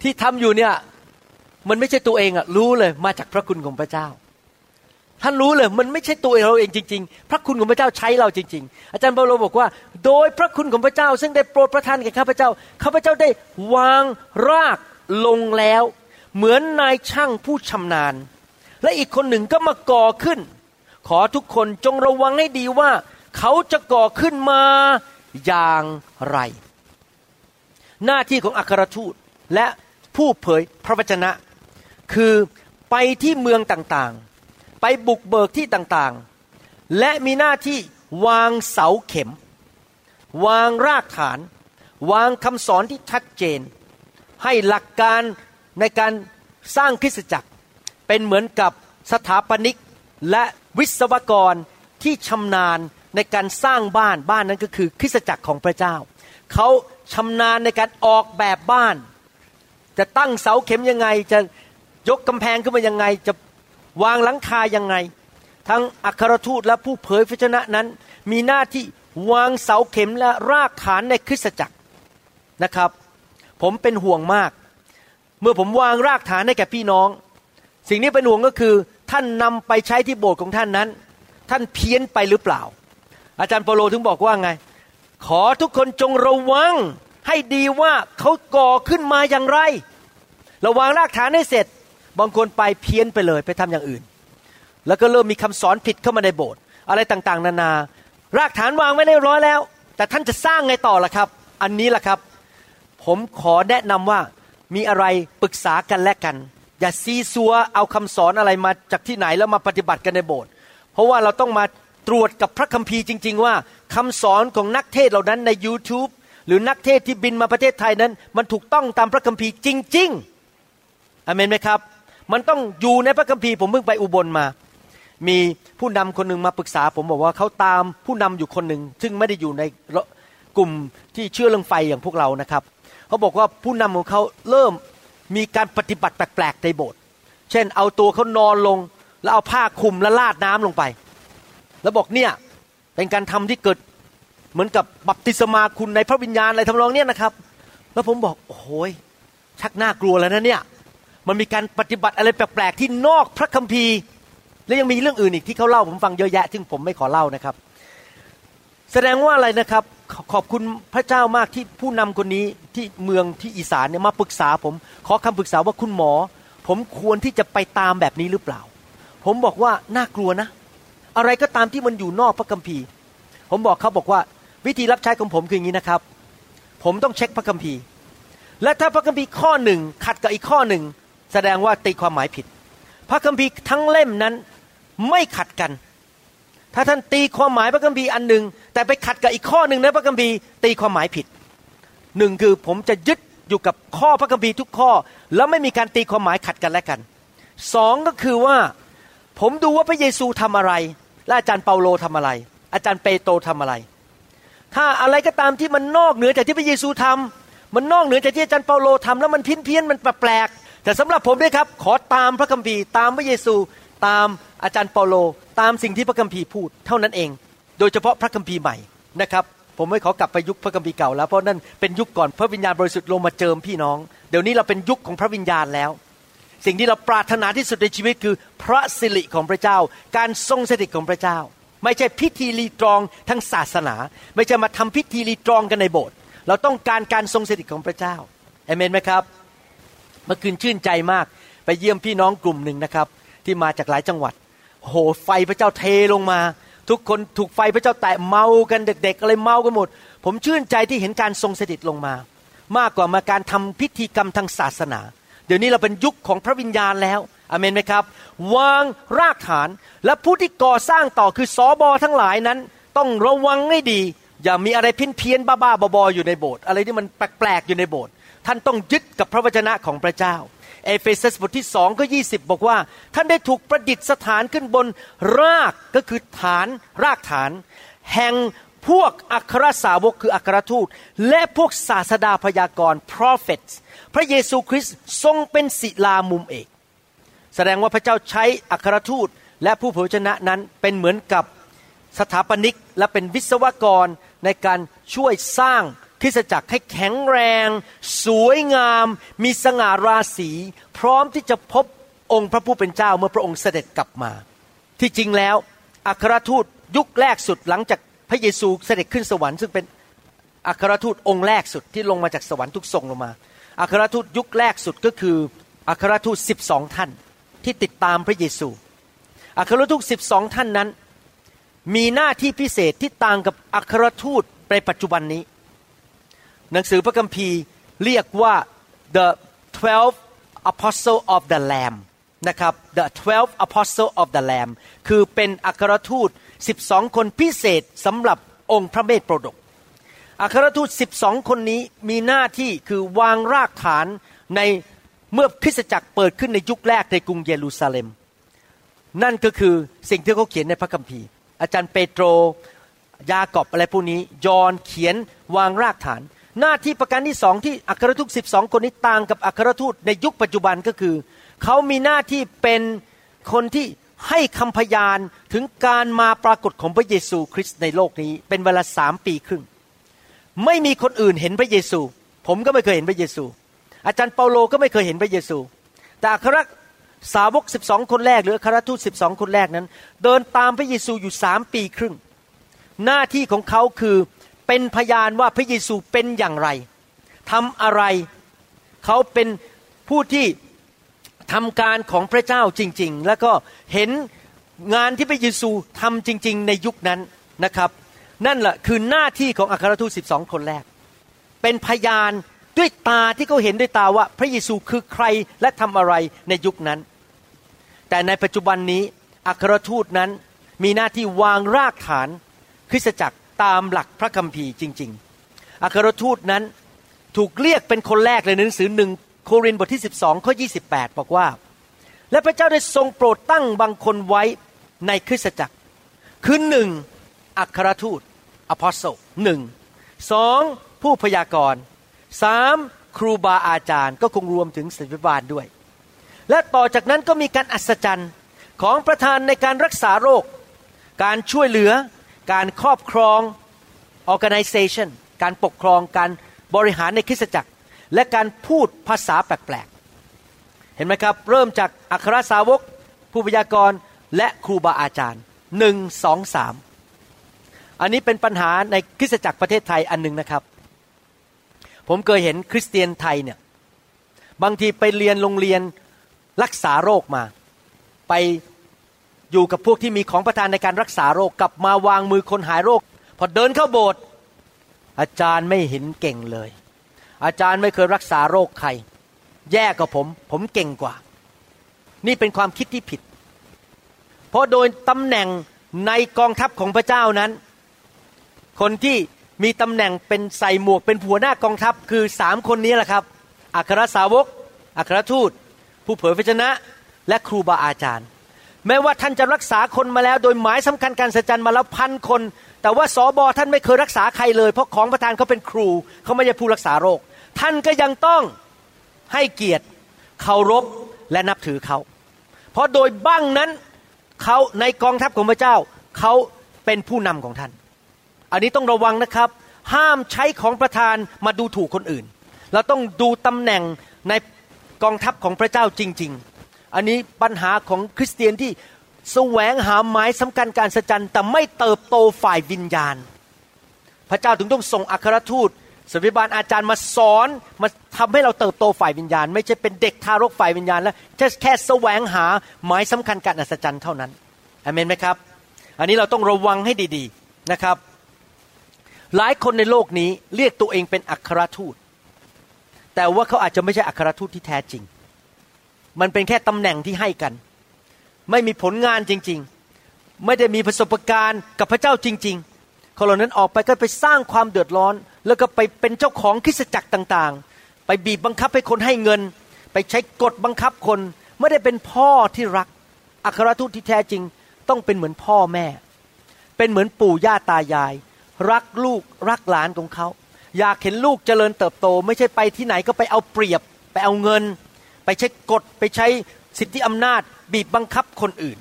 ที่ทำอยู่เนี่ยมันไม่ใช่ตัวเองอะรู้เลยมาจากพระคุณของพระเจ้า ท่านรู้เลยมันไม่ใช่ตัวเราเองจริง ๆ พระคุณของพระเจ้าใช้เราจริง ๆ อาจารย์เปาโลบอกว่า โดยพระคุณของพระเจ้า ซึ่งได้โปรดประทานแก่ข้าพเจ้าข้าพเจ้าได้วางรากลงแล้ว เหมือนนายช่างผู้ชำนาญ และอีกคนหนึ่งก็มาก่อขึ้น ขอทุกคนจงระวังให้ดีว่า เขาจะก่อขึ้นมาอย่างไร หน้าที่ของอัครทูตและผู้เผยพระวจนะ คือไปที่เมืองต่างๆ ไปบุกเบิกที่ต่างๆ และมีหน้าที่วางเสาเข็ม วางรากฐาน วางคำสอนที่ชัดเจน ให้หลักการในการสร้างคริสตจักร เป็นเหมือนกับสถาปนิกและวิศวกรที่ชำนาญในการสร้างบ้านบ้านนั้นก็คือคริสตจักรของพระเจ้า เขาชำนาญในการออกแบบบ้าน จะตั้งเสาเข็มยังไง จะยกกำแพงขึ้นมายังไง จะ วางหลังคายังไง ทั้งอัครทูตและผู้เผยพระชนะนั้น มีหน้าที่วางเสาเข็มและรากฐานในคริสตจักรนะครับ ผมเป็นห่วงมาก เมื่อผมวางรากฐานให้แก่พี่น้อง สิ่งนี้เป็นห่วงก็คือ ท่านนำไปใช้ที่โบสถ์ของท่านนั้น ท่านเพี้ยนไปหรือเปล่า อาจารย์เปโลถึงบอกว่าไง ขอทุกคนจงระวังให้ดีว่าเขาก่อขึ้นมาอย่างไร ระวางรากฐานให้เสร็จ บางคนไปเพี้ยนไปเลยไปทำอย่างอื่น แล้วก็เริ่มมีคำสอนผิดเข้ามาในโบสถ์อะไรต่างๆ นานา รากฐานวางไว้เรียบร้อยแล้ว แต่ท่านจะสร้างไงต่อล่ะครับ อันนี้ล่ะครับ ผมขอแนะนำว่ามีอะไรปรึกษากันและกัน อย่าซีซัวเอาคำสอนอะไรมาจากที่ไหนแล้วมาปฏิบัติกันในโบสถ์เพราะว่าเราต้องมาตรวจกับพระคัมภีร์จริง ๆ ว่าคำสอนของนักเทศเหล่านั้นใน YouTube หรือนักเทศที่บินมาประเทศไทยนั้น มันถูกต้องตามพระคัมภีร์จริง ๆอเมนไหมครับ มันต้องอยู่ในพระคัมภีร์ผมเพิ่งไปอุบลมา มีผู้นำคนหนึ่งมาปรึกษา ผมบอกว่าเขาตามผู้นำอยู่คนหนึ่งซึ่งไม่ได้อยู่ในกลุ่มที่เชื่อเรื่องไฟอย่างพวกเรานะครับเขาบอกว่าผู้นำของเขาเริ่มมีการปฏิบัติแปลกๆในโบสถ์เช่น เอาตัวเขานอนลง แล้วเอาผ้าคลุมแล้วลาดน้ำลงไป แล้วบอกเนี่ยเป็นการทำที่เกิดเหมือนกับบัพติศมาคุณในพระวิญญาณอะไรทำนองเนี้ยนะครับ แล้วผมบอกโอ้ยชักน่ากลัวแล้วนะเนี่ย มันมีการปฏิบัติอะไรแปลกๆที่นอกพระคัมภีร์ และยังมีเรื่องอื่นอีกที่เขาเล่าผมฟังเยอะแยะซึ่งผมไม่ขอเล่านะครับ แสดงว่าอะไรนะครับ ขอบคุณพระเจ้ามากที่ผู้นำคนนี้ที่เมืองที่อีสานเนี่ยมาปรึกษาผม ขอคำปรึกษาว่าคุณหมอ ผมควรที่จะไปตามแบบนี้หรือเปล่า ผมบอกว่าน่ากลัวนะ อะไรก็ตามที่มันอยู่นอกพระคัมภีร์ ผมบอกเขาบอกว่าวิธีรับใช้ของผมคืออย่างนี้นะครับ ผมต้องเช็คพระคัมภีร์ และถ้าพระคัมภีร์ข้อหนึ่งขัดกับอีกข้อหนึ่ง แสดงว่าตีความหมายผิด พระคัมภีร์ทั้งเล่มนั้นไม่ขัดกัน ถ้าท่านตีความหมายพระคัมภีร์อันหนึ่ง แต่ไปขัดกับอีกข้อหนึ่งในพระคัมภีร์ตีความหมายผิดหนึ่งคือผมจะยึดอยู่กับข้อพระคัมภีร์ทุกข้อ แล้วไม่มีการตีความหมายขัดกันและกันสองก็คือว่าผมดูว่าพระเยซูทำอะไร และอาจารย์เปาโลทำอะไร อาจารย์เปโตรทำอะไร ถ้าอะไรก็ตามที่มันนอกเหนือจากที่พระเยซูทำมันนอกเหนือจากที่อาจารย์เปาโลทำแล้วมันเพี้ยนเพี้ยนมันแปลก แต่สำหรับผมเนี่ยครับขอตามพระคัมภีร์ตามพระเยซู ตามอาจารย์เปาโล ตามสิ่งที่พระคัมภีร์พูดเท่านั้นเอง โดยเฉพาะพระคัมภีร์ใหม่นะครับผมไม่ขอกลับไปยุคพระคัมภีร์เก่าแล้วเพราะนั่นเป็นยุคก่อนพระวิญญาณบริสุทธิ์ลงมาเจิมพี่น้อง เดี๋ยวนี้เราเป็นยุคของพระวิญญาณแล้ว สิ่งที่เราปรารถนาที่สุดในชีวิตคือ พระสิริของพระเจ้า การทรงสถิตของพระเจ้า ไม่ใช่พิธีรีตรองทั้งศาสนา ไม่ใช่มาทำพิธีรีตรองกันในโบสถ์เราต้องการการทรงสถิตของพระเจ้าเอเมนไหมครับ เมื่อคืนชื่นใจมาก ไปเยี่ยมพี่น้องกลุ่มหนึ่งนะครับ ที่มาจากหลายจังหวัดโหไฟพระเจ้าเทลงมา ทุกคนถูกไฟพระเจ้าแตะเมากันเด็กๆอะไรเมากันหมด ผมชื่นใจที่เห็นการทรงสถิตลงมา มากกว่ามาการทำพิธีกรรมทางศาสนา เดี๋ยวนี้เราเป็นยุคของพระวิญญาณแล้วอเมนไหมครับ วางรากฐานและผู้ที่ก่อสร้างต่อคือสอบอทั้งหลายนั้น ต้องระวังให้ดี อย่ามีอะไรพี้ยนเพี้ยนบ้าๆบอๆอยู่ในโบสถ์อะไรที่มันแปลกๆอยู่ในโบสถ์ ท่านต้องยึดกับพระวจนะของพระเจ้า เอเฟซัสบทที่สองก็ยี่สิบบอกว่า ท่านได้ถูกประดิษฐานขึ้นบนรากก็คือฐานรากฐาน แห่งพวกอัครสาวกคืออัครทูต และพวกศาสดาพยากรณ์ prophets พระเยซูคริสต์ทรงเป็นศิลามุมเอก แสดงว่าพระเจ้าใช้อัครทูต และผู้เผยชนะนั้นเป็นเหมือนกับสถาปนิกและเป็นวิศวกรในการช่วยสร้าง ริสตจักรให้แข็งแรง สวยงาม มีสง่าราศี พร้อมที่จะพบองค์พระผู้เป็นเจ้าเมื่อพระองค์เสด็จกลับมา ที่จริงแล้วอัครทูตยุคแรกสุดหลังจากพระเยซูเสด็จขึ้นสวรรค์ซึ่งเป็นอัครทูตองค์แรกสุดที่ลงมาจากสวรรค์ทุกทรงลงมาอัครทูตยุคแรกสุดก็คืออัครทูตสิบสองท่านที่ติดตามพระเยซูอัครทูตสิบสองท่านนั้น มีหน้าที่พิเศษที่ต่างกับอัครทูตในปัจจุบันนี้ หนังสือพระคัมภีร์เรียกว่า the 12 apostle of the lamb นะครับ the 12 apostle of the lamb คือเป็นอัครทูต 12 คนพิเศษสำหรับองค์พระเมธโปรดก อัครทูต 12 คนนี้มีหน้าที่คือวางรากฐานในเมื่อคริสตจักรเปิดขึ้นในยุคแรกในกรุงเยรูซาเล็ม นั่นก็คือสิ่งที่เขาเขียนในพระคัมภีร์ อาจารย์เปโตรยากอบอะไรพวกนี้ยอนเขียนวางรากฐาน หน้าที่ประการที่สองที่อัครทูตสิบสองคนนี้ต่างกับอัครทูตในยุคปัจจุบันก็คือ เขามีหน้าที่เป็นคนที่ให้คำพยานถึงการมาปรากฏของพระเยซูคริสต์ในโลกนี้ เป็นเวลาสามปีครึ่ง ไม่มีคนอื่นเห็นพระเยซู ผมก็ไม่เคยเห็นพระเยซู อาจารย์เปาโลก็ไม่เคยเห็นพระเยซู แต่อัครสาวกสิบองคนแรก หรืออัครทูตสิบองคนแรกนั้น เดินตามพระเยซูอยู่สามปีครึ่ง หน้าที่ของเขาคือ เป็นพยานว่าพระเยซูเป็นอย่างไรทำอะไรเขาเป็นผู้ที่ทำการของพระเจ้าจริง ๆ แล้วก็เห็นงานที่พระเยซูทำจริง ๆ ในยุคนั้นนะครับ นั่นแหละคือหน้าที่ของอัครทูตสิบสองคนแรก เป็นพยานด้วยตาที่เขาเห็นด้วยตาว่าพระเยซูคือใครและทำอะไรในยุคนั้น แต่ในปัจจุบันนี้อัครทูตนั้นมีหน้าที่วางรากฐานคริสตจักร ตามหลักพระคัมภีร์จริง ๆ อัครทูตนั้นถูกเรียกเป็นคนแรกเลยในหนังสือหนึ่งโครินธ์บทที่ 12ข้อ28 บอกว่า และพระเจ้าได้ทรงโปรดตั้งบางคนไว้ในคริสตจักร คือหนึ่งอัครทูตอพอสโซหนึ่งสองผู้พยากรณ์สามครูบาอาจารย์ก็คงรวมถึงศิษยบาลด้วย และต่อจากนั้นก็มีการอัศจรรย์ของประธานในการรักษาโรค การช่วยเหลือ การครอบครอง organization การปกครองการบริหารในคริสตจักร และการพูดภาษาแปลกๆ เห็นไหมครับ เริ่มจากอัครสาวก ผู้พยากรณ์และครูบาอาจารย์หนึ่งสองสามอันนี้เป็นปัญหาในคริสตจักรประเทศไทยอันหนึ่งนะครับ ผมเคยเห็นคริสเตียนไทยเนี่ยบางทีไปเรียนโรงเรียนรักษาโรคมา ไป อยู่กับพวกที่มีของประทานในการรักษาโรคกลับมาวางมือคนหายโรค พอเดินเข้าโบสถ์อาจารย์ไม่เห็นเก่งเลย อาจารย์ไม่เคยรักษาโรคใคร แย่กว่าผม ผมเก่งกว่า นี่เป็นความคิดที่ผิด เพราะโดยตำแหน่งในกองทัพของพระเจ้านั้น คนที่มีตำแหน่งเป็นใส่หมวกเป็นหัวหน้ากองทัพคือสามคนนี้แหละครับ อัครสาวก อัครทูต ผู้เผยพระชนะ และครูบาอาจารย์ แม้ว่าท่านจะรักษาคนมาแล้ว โดยหมายสำคัญการสัจจันมาแล้วพันคน แต่ว่าสอบอท่านไม่เคยรักษาใครเลย เพราะของประธานเขาเป็นครูเขาไม่ใช่ผู้รักษาโรค ท่านก็ยังต้องให้เกียรติเคารพและนับถือเขา เพราะโดยบ้างนั้นเขาในกองทัพของพระเจ้าเขาเป็นผู้นำของท่าน อันนี้ต้องระวังนะครับ ห้ามใช้ของประธานมาดูถูกคนอื่น เราต้องดูตำแหน่งในกองทัพของพระเจ้าจริง ๆ อันนี้ปัญหาของคริสเตียนที่แสวงหาหมายสำคัญการสัจจันแต่ไม่เติบโตฝ่ายวิญญาณ พระเจ้าถึงต้องส่งอัครทูตศิบิบาลอาจารย์มาสอนมาทำให้เราเติบโตฝ่ายวิญญาณ ไม่ใช่เป็นเด็กทารกฝ่ายวิญญาณแล้วแค่แสวงหาหมายสำคัญการอัศจรรย์เท่านั้นอเมนไหมครับ อันนี้เราต้องระวังให้ดีๆนะครับ หลายคนในโลกนี้เรียกตัวเองเป็นอัครทูต แต่ว่าเขาอาจจะไม่ใช่อัครทูตที่แท้จริง มันเป็นแค่ตำแหน่งที่ให้กัน ไม่มีผลงานจริง ๆ ไม่ได้มีประสบการณ์กับพระเจ้าจริง ๆ คนเหล่านั้นออกไปก็ไปสร้างความเดือดร้อน แล้วก็ไปเป็นเจ้าของคริสจักรต่างๆ ไปบีบบังคับให้คนให้เงิน ไปใช้กฎบังคับคน ไม่ได้เป็นพ่อที่รัก อัครทูตที่แท้จริง ต้องเป็นเหมือนพ่อแม่ เป็นเหมือนปู่ย่าตายาย รักลูกรักหลานของเขาอยากเห็นลูกเจริญเติบโต ไม่ใช่ไปที่ไหนก็ไปเอาเปรียบ ไปเอาเงิน ไปใช้กฎไปใช้สิทธิอำนาจ บีบบังคับคนอื่น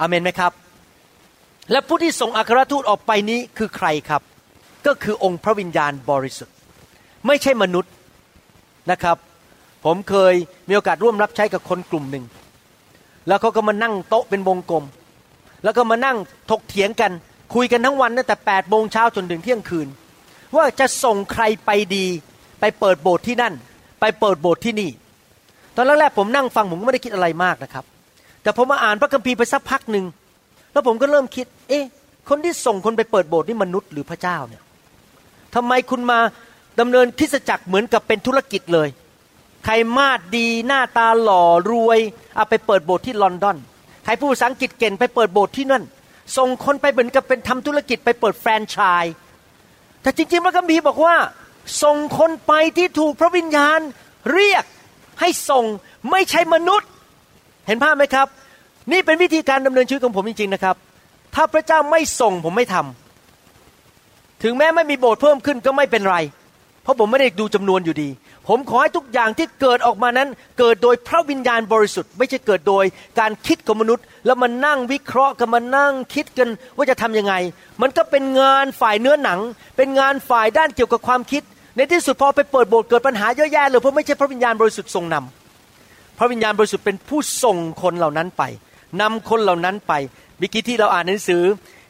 อเมนไหมครับ และผู้ที่ส่งอัครทูตออกไปนี้คือใครครับ ก็คือองค์พระวิญญาณบริสุทธิ์ ไม่ใช่มนุษย์นะครับ ผมเคยมีโอกาสร่วมรับใช้กับคนกลุ่มหนึ่ง แล้วเขาก็มานั่งโต๊ะเป็นวงกลม แล้วก็มานั่งถกเถียงกัน คุยกันทั้งวันตั้งแต่8ปดโมงเช้าจนถึงเที่ยงคืน ว่าจะส่งใครไปดี ไปเปิดโบสถ์ที่นั่น ไปเปิดโบสถ์ที่นี่ ตอนแรกๆผมนั่งฟังผมก็ไม่ได้คิดอะไรมากนะครับ แต่ผมมาอ่านพระคัมภีร์ไปสักพักหนึ่งแล้วผมก็เริ่มคิด เอ๊ะ คนที่ส่งคนไปเปิดโบสถ์นี่มนุษย์หรือพระเจ้าเนี่ยทำไมคุณมาดำเนินคริสจักรเหมือนกับเป็นธุรกิจเลย ใครมาดดีหน้าตาหล่อรวยเอาไปเปิดโบสถ์ที่ลอนดอน ใครพูดภาษาอังกฤษเก่งไปเปิดโบสถ์ที่นั่น ส่งคนไปเหมือนกับเป็นทำธุรกิจไปเปิดแฟรนไชส์แต่จริงๆพระคัมภีร์บอกว่า ส่งคนไปที่ถูกพระวิญญาณเรียก ให้ส่งไม่ใช่มนุษย์ เห็นภาพไหมครับ นี่เป็นวิธีการดำเนินชีวิตของผมจริงๆนะครับ ถ้าพระเจ้าไม่ส่งผมไม่ทำถึงแม้ไม่มีโบสถ์เพิ่มขึ้นก็ไม่เป็นไร เพราะผมไม่ได้ดูจำนวนอยู่ดี ผมขอให้ทุกอย่างที่เกิดออกมานั้น เกิดโดยพระวิญญาณบริสุทธิ์ ไม่ใช่เกิดโดยการคิดของมนุษย์ แล้วมานั่งวิเคราะห์กันมานั่งคิดกันว่าจะทํำยังไง มันก็เป็นงานฝ่ายเนื้อหนัง เป็นงานฝ่ายด้านเกี่ยวกับความคิด ในที่สุดพอไปเปิดโบสถ์เกิดปัญหาเยอะแยะเลยเพราะไม่ใช่พระวิญญาณบริสุทธิ์ทรงนำพระวิญญาณบริสุทธิ์เป็นผู้ส่งคนเหล่านั้นไปนำคนเหล่านั้นไปมิกี้ที่เราอ่านหนังสือ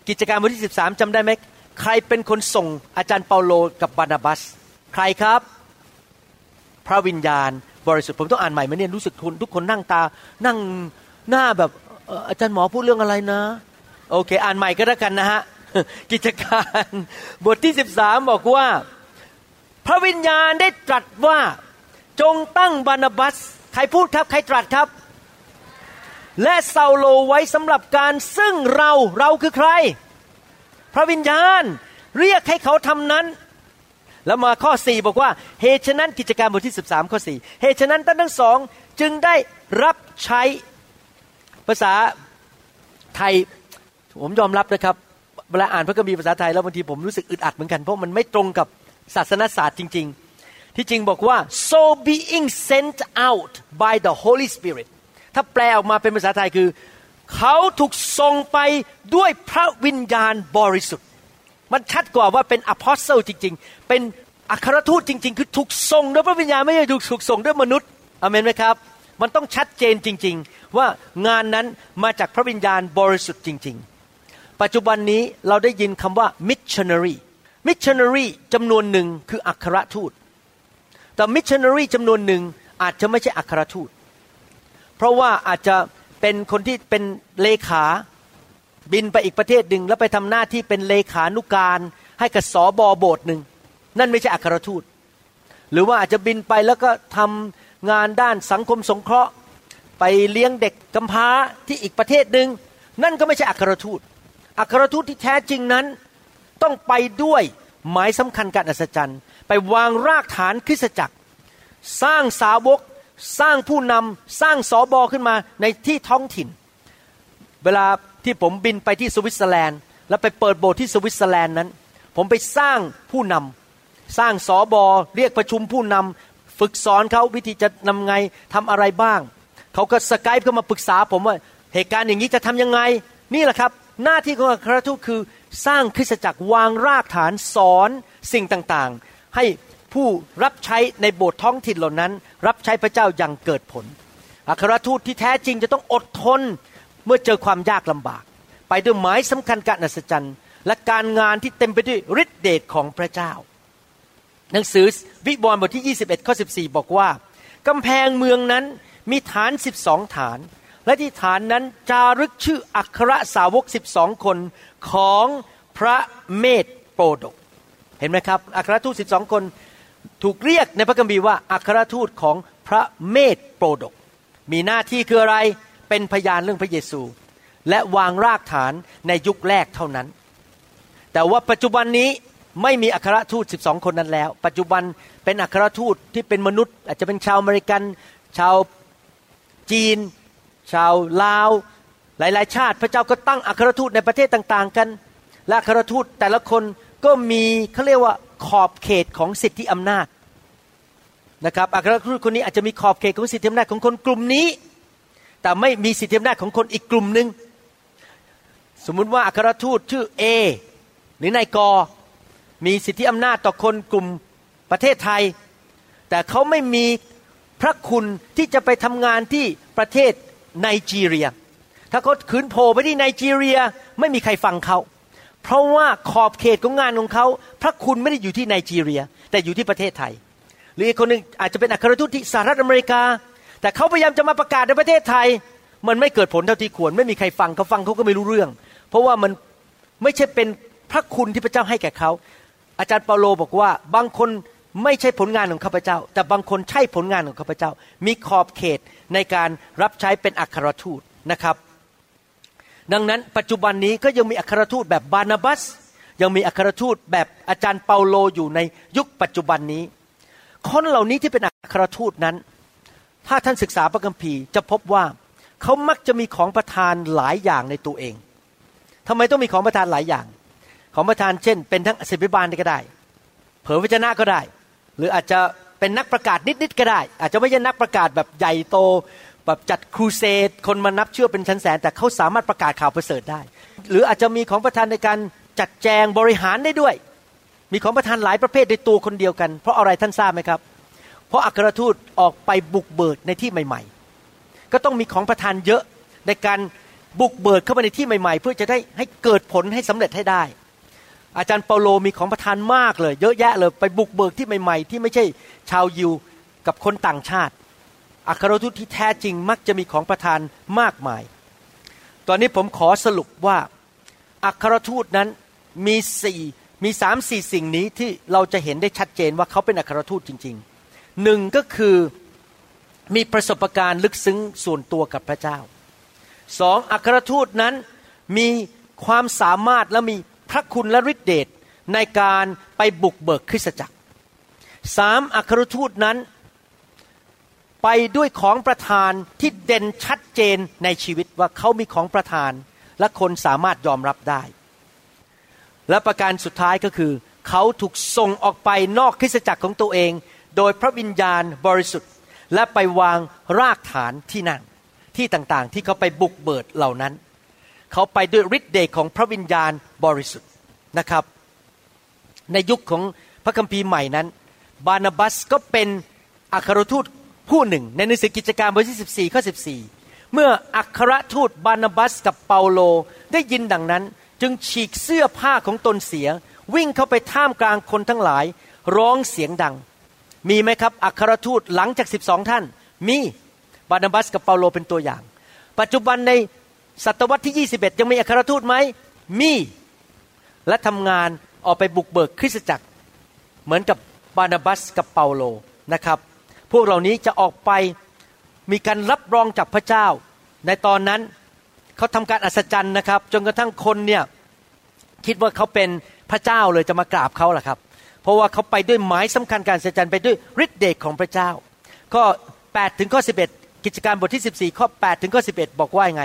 กิจการบทที่ 13จำได้ไหมใครเป็นคนส่งอาจารย์เปาโลกับบานาบัส ใครครับ พระวิญญาณบริสุทธิ์ผมต้องอ่านใหม่ไหมเนี่ยรู้สึกทุกคนนั่งตา นั่งหน้าแบบอาจารย์หมอพูดเรื่องอะไรนะ โอเค อ่านใหม่ก็แล้วกันนะฮะกิจการบทที่ 13 บอกว่า พระวิญญาณได้ตรัสว่าจงตั้งบานาบัส ใครพูดครับ ใครตรัสครับ และเซาโลไว้สำหรับการซึ่งเราเราคือใคร พระวิญญาณเรียกให้เขาทำนั้น แล้วมาข้อ 4 บอกว่าเหตุฉะนั้นกิจการบทที่ 13 ข้อ 4 เหตุฉะนั้นท่านทั้งสองจึงได้รับใช้ภาษาไทย ผมยอมรับนะครับ เวลาอ่านพระคัมภีร์ภาษาไทยแล้วบางทีผมรู้สึกอึดอัดเหมือนกันเพราะมันไม่ตรงกับ ศาสนศาสตร์จริง ๆ ที่จริงบอกว่า so being sent out by the Holy Spirit ถ้าแปลออกมาเป็นภาษาไทยคือ เขาถูกส่งไปด้วยพระวิญญาณบริสุทธิ์ มันชัดกว่าว่าเป็นอพอสเซลจริง ๆ เป็นอัครทูตจริง ๆ คือถูกส่งด้วยพระวิญญาณไม่ใช่ถูกส่งด้วยมนุษย์อเมนไหมครับ มันต้องชัดเจนจริง ๆ ว่างานนั้นมาจากพระวิญญาณบริสุทธิ์จริง ๆ ปัจจุบันนี้เราได้ยินคำว่า missionary missionary จำนวนหนึ่งคืออัครทูต แต่ missionary จำนวนหนึ่งอาจจะไม่ใช่อัครทูต เพราะว่าอาจจะเป็นคนที่เป็นเลขาบินไปอีกประเทศหนึ่งแล้วไปทำหน้าที่เป็นเลขานุการให้กับสอบอโบสถ์หนึ่งนั่นไม่ใช่อัครทูต หรือว่าอาจจะบินไปแล้วก็ทำงานด้านสังคมสงเคราะห์ ไปเลี้ยงเด็กกำพร้าที่อีกประเทศหนึ่งนั่นก็ไม่ใช่อัครทูต อัครทูตที่แท้จริงนั้น ต้องไปด้วยหมายสำคัญการอัศจรรย์ ไปวางรากฐานคริสตจักร สร้างสาวก สร้างผู้นำสร้างสอบอขึ้นมาในที่ท้องถิ่น เวลาที่ผมบินไปที่สวิตเซอร์แลนด์ แล้วไปเปิดโบสถ์ที่สวิตเซอร์แลนด์นั้น ผมไปสร้างผู้นำสร้างสอบอเรียกประชุมผู้นำฝึกสอนเขาวิธีจะนำไงทำอะไรบ้างเขาก็สกายเข้ามาปรึกษาผมว่าเหตุการณ์อย่างนี้จะทํำยังไงนี่แหละครับ หน้าที่ของอัครทูตคือ สร้างคริสตจักรวางรากฐานสอนสิ่งต่างๆ ให้ผู้รับใช้ในโบสถ์ท้องถิ่นเหล่านั้น รับใช้พระเจ้าอย่างเกิดผล อัครทูตที่แท้จริงจะต้องอดทนเมื่อเจอความยากลำบาก ไปด้วยหมายสำคัญการอัศจรรย์ และการงานที่เต็มไปด้วยฤทธิเดชของพระเจ้า หนังสือวิบวรณ์บทที่ 21ข้อ14 บอกว่ากำแพงเมืองนั้นมีฐาน 12 ฐาน และที่ฐานนั้นจารึกชื่ออัครสาวก 12 คน ของพระเมธโปรดก เห็นไหมครับ อัครทูต12คนถูกเรียกในพระคัมภีร์ว่าอัครทูตของพระเมธโปรดก มีหน้าที่คืออะไรเป็นพยานเรื่องพระเยซู และวางรากฐานในยุคแรกเท่านั้น แต่ว่าปัจจุบันนี้ไม่มีอัครทูต 12 คนนั้นแล้ว ปัจจุบันเป็นอัครทูตที่เป็นมนุษย์ อาจจะเป็นชาวอเมริกัน ชาวจีน ชาวลาว หลายๆ ชาติพระเจ้าก็ตั้งอัครทูตในประเทศต่างๆ กัน และอัครทูตแต่ละคนก็มีเขาเรียกว่าขอบเขตของสิทธิอำนาจนะครับอัครทูตคนนี้อาจจะมีขอบเขตของสิทธิอำนาจของคนกลุ่มนี้ แต่ไม่มีสิทธิอำนาจของคนอีกกลุ่มหนึ่งสมมุติว่าอัครทูตชื่อเอหรือนายกมีสิทธิอำนาจต่อคนกลุ่มประเทศไทย แต่เขาไม่มีพระคุณที่จะไปทำงานที่ประเทศไนจีเรีย ถ้าเขาขืนโผล่ไปที่ไนจีเรียไม่มีใครฟังเขาเพราะว่าขอบเขตของงานของเขาพระคุณไม่ได้อยู่ที่ไนจีเรีย แต่อยู่ที่ประเทศไทย หรืออีกคนหนึ่งอาจจะเป็นอัครทูตที่สหรัฐอเมริกา แต่เขาพยายามจะมาประกาศในประเทศไทย มันไม่เกิดผลเท่าที่ควร ไม่มีใครฟังเขาฟังเขาก็ไม่รู้เรื่อง เพราะว่ามันไม่ใช่เป็นพระคุณที่พระเจ้าให้แก่เขาอาจารย์เปาโลบอกว่าบางคนไม่ใช่ผลงานของข้าพเจ้า แต่บางคนใช่ผลงานของข้าพเจ้า มีขอบเขตในการรับใช้เป็นอัครทูตนะครับ ดังนั้นปัจจุบันนี้ก็ยังมีอัครทูตแบบบานาบัส ยังมีอัครทูตแบบอาจารย์เปาโลอยู่ในยุคปัจจุบันนี้ คนเหล่านี้ที่เป็นอัครทูตนั้น ถ้าท่านศึกษาพระคัมภีร์จะพบว่าเขามักจะมีของประทานหลายอย่างในตัวเองทำไมต้องมีของประทานหลายอย่าง ของประทานเช่น เป็นทั้งศิบิบาลก็ได้ เผยวิจนะก็ได้ หรืออาจจะเป็นนักประกาศนิดๆก็ได้ อาจจะไม่ใช่นักประกาศแบบใหญ่โต แบบจัดครูเสดคนมานับเชื่อเป็นชั้นแสนแต่เขาสามารถประกาศข่าวประเสริฐได้ หรืออาจจะมีของประทานในการจัดแจงบริหารได้ด้วย มีของประทานหลายประเภทในตัวคนเดียวกัน เพราะอะไรท่านทราบไหมครับ เพราะอัครทูตออกไปบุกเบิกในที่ใหม่ ๆ ก็ต้องมีของประทานเยอะในการบุกเบิกเข้าไปในที่ใหม่ๆ เพื่อจะได้ให้เกิดผลให้สำเร็จให้ได้ อาจารย์เปาโลมีของประทานมากเลย เยอะแยะเลยไปบุกเบิกที่ใหม่ ๆ ที่ไม่ใช่ชาวยิวกับคนต่างชาติ อัครทูตที่แท้จริงมักจะมีของประทานมากมาย ตอนนี้ผมขอสรุปว่าอัครทูตนั้นมีสี่มีสามสี่สิ่งนี้ที่เราจะเห็นได้ชัดเจนว่าเขาเป็นอัครทูตจริงๆหนึ่งก็คือมีประสบการณ์ลึกซึ้งส่วนตัวกับพระเจ้าสองอัครทูตนั้นมีความสามารถและมีพระคุณและฤทธิเดชในการไปบุกเบิกคริสตจักรสามอัครทูตนั้น ไปด้วยของประทานที่เด่นชัดเจนในชีวิตว่าเขามีของประทาน และคนสามารถยอมรับได้ และประการสุดท้ายก็คือ เขาถูกส่งออกไปนอกคริสตจักรของตัวเอง โดยพระวิญญาณบริสุทธิ์ และไปวางรากฐานที่นั่นที่ต่างๆ ที่เขาไปบุกเบิดเหล่านั้น เขาไปด้วยฤทธิ์เดชของพระวิญญาณบริสุทธิ์นะครับ ในยุคของพระคัมภีร์ใหม่นั้น บานาบัสก็เป็นอัครทูต ผู้หนึ่ง ในหนังสือกิจการบทที่ 14 ข้อ 14 เมื่ออัครทูตบานาบัสกับเปาโลได้ยินดังนั้น จึงฉีกเสื้อผ้าของตนเสีย วิ่งเข้าไปท่ามกลางคนทั้งหลาย ร้องเสียงดัง มีไหมครับ อัครทูตหลังจาก 12 ท่าน มีบานาบัสกับเปาโลเป็นตัวอย่าง ปัจจุบันในศตวรรษที่ 21 ยังมีอัครทูตไหมมี และทำงานออกไปบุกเบิกคริสตจักร เหมือนกับบานาบัสกับเปาโลนะครับ พวกเหล่านี้จะออกไปมีการรับรองจากพระเจ้า ในตอนนั้นเขาทำการอัศจรรย์นะครับ จนกระทั่งคนเนี่ยคิดว่าเขาเป็นพระเจ้าเลยจะมากราบเขาแหละครับ เพราะว่าเขาไปด้วยหมายสำคัญการอัศจรรย์ไปด้วยฤทธิ์เดชของพระเจ้าข้อ8ถึงข้อ11 กิจการบทที่ 14 ข้อ 8 ถึงข้อ 11 บอกว่าไง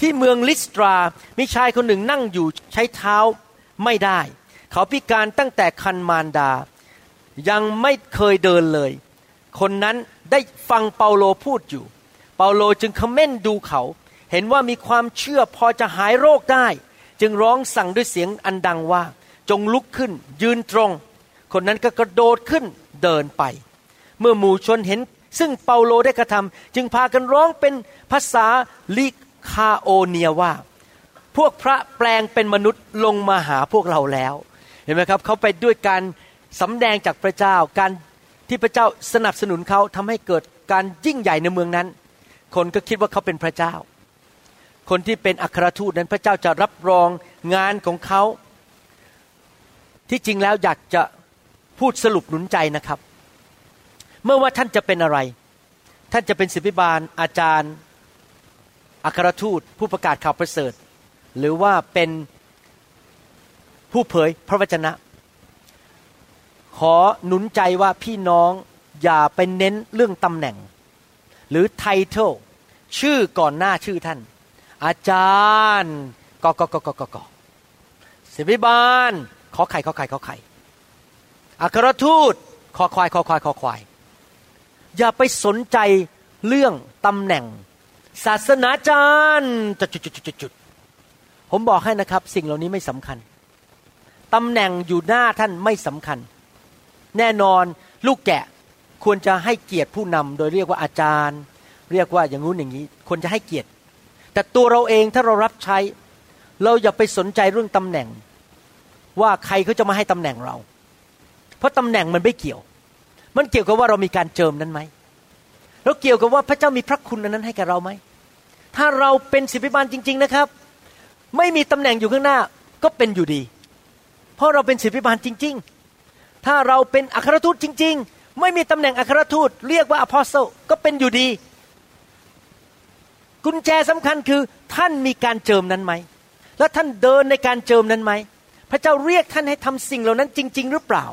ที่เมืองลิสตรามีชายคนหนึ่งนั่งอยู่ใช้เท้าไม่ได้ เขาพิการตั้งแต่คันมารดา ยังไม่เคยเดินเลย คนนั้นได้ฟังเปาโลพูดอยู่ เปาโลจึงคอมเมนดูเขา เห็นว่ามีความเชื่อพอจะหายโรคได้ จึงร้องสั่งด้วยเสียงอันดังว่า จงลุกขึ้น ยืนตรง คนนั้นก็กระโดดขึ้นเดินไป เมื่อหมู่ชนเห็น ซึ่งเปาโลได้กระทำจึงพากันร้องเป็นภาษาลิคาโอเนียว่า พวกพระแปลงเป็นมนุษย์ลงมาหาพวกเราแล้ว เห็นไหมครับเขาไปด้วยการสำแดงจากพระเจ้าการ ที่พระเจ้าสนับสนุนเขาทำให้เกิดการยิ่งใหญ่ในเมืองนั้น คนก็คิดว่าเขาเป็นพระเจ้า คนที่เป็นอัครทูตนั้นพระเจ้าจะรับรองงานของเขาที่จริงแล้วอยากจะพูดสรุปหนุนใจนะครับ เมื่อว่าท่านจะเป็นอะไร ท่านจะเป็นศิบิบาลอาจารย์ อัครทูต ผู้ประกาศข่าวประเสริฐ หรือว่าเป็นผู้เผยพระวจนะ ขอหนุนใจว่าพี่น้องอย่าไปเน้นเรื่องตำแหน่ง หรือไทเทลชื่อก่อนหน้าชื่อท่าน อาจารย์กกกกกกศิบิบาลขอไข่ขอไข่ขอไข่อัครทูตขอควายขอควายขอควาย อย่าไปสนใจเรื่องตำแหน่ง ศาสนาจารย์จุดจุดจุดจุดจุดผมบอกให้นะครับ สิ่งเหล่านี้ไม่สำคัญตำแหน่งอยู่หน้าท่านไม่สำคัญ แน่นอนลูกแกะควรจะให้เกียรติผู้นำโดยเรียกว่าอาจารย์ เรียกว่าอย่างงู้นอย่างนี้ควรจะให้เกียรติ แต่ตัวเราเองถ้าเรารับใช้ เราอย่าไปสนใจเรื่องตำแหน่ง ว่าใครเขาจะมาให้ตำแหน่งเรา เพราะตำแหน่งมันไม่เกี่ยว มันเกี่ยวกับว่าเรามีการเจิมนั้นไหมแล้วเกี่ยวกับว่าพระเจ้ามีพระคุณนั้นให้กับเราไหมถ้าเราเป็นศิบิบาลจริง ๆนะครับ ไม่มีตำแหน่งอยู่ข้างหน้าก็เป็นอยู่ดี เพราะเราเป็นศิบิบาลจริง ๆ ถ้าเราเป็นอัครทูตจริง ๆ ไม่มีตำแหน่งอัครทูต เรียกว่าอพอสโซก็เป็นอยู่ดี กุญแจสำคัญคือท่านมีการเจิมนั้นไหม แล้วท่านเดินในการเจิมนั้นไหม พระเจ้าเรียกท่านให้ทำสิ่งเหล่านั้นจริง ๆ หรือเปล่า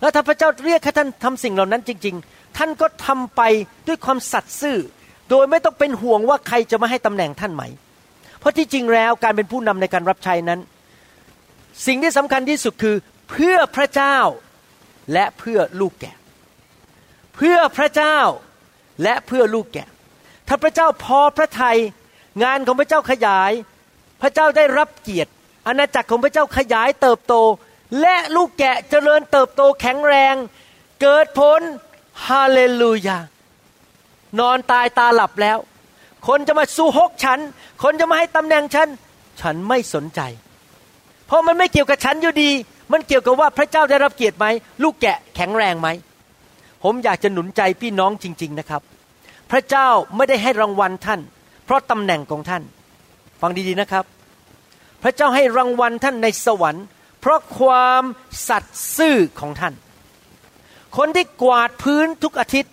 แล้วถ้าพระเจ้าเรียกให้ท่านทำสิ่งเหล่านั้นจริง ๆ ท่านก็ทำไปด้วยความสัตย์ซื่อ โดยไม่ต้องเป็นห่วงว่าใครจะมาให้ตำแหน่งท่านไหม เพราะที่จริงแล้วการเป็นผู้นำในการรับใช้นั้น สิ่งที่สำคัญที่สุดคือเพื่อพระเจ้า และเพื่อลูกแกะ เพื่อพระเจ้าและเพื่อลูกแกะ ถ้าพระเจ้าพอพระทัยงานของพระเจ้าขยาย พระเจ้าได้รับเกียรติ อาณาจักรของพระเจ้าขยายเติบโต และลูกแกะเจริญเติบโตแข็งแรง เกิดผลฮาเลลูยานอนตายตาหลับแล้ว คนจะมาสู้ฮกฉัน คนจะมาให้ตำแหน่งฉัน ฉันไม่สนใจ เพราะมันไม่เกี่ยวกับฉันอยู่ดี มันเกี่ยวกับว่าพระเจ้าได้รับเกียรติไหมลูกแกะแข็งแรงไหมผมอยากจะหนุนใจพี่น้องจริง ๆนะครับ พระเจ้าไม่ได้ให้รางวัลท่าน เพราะตำแหน่งของท่าน ฟังดีๆนะครับ พระเจ้าให้รางวัลท่านในสวรรค์ เพราะความสัตย์ซื่อของท่าน คนที่กวาดพื้นทุกอาทิตย์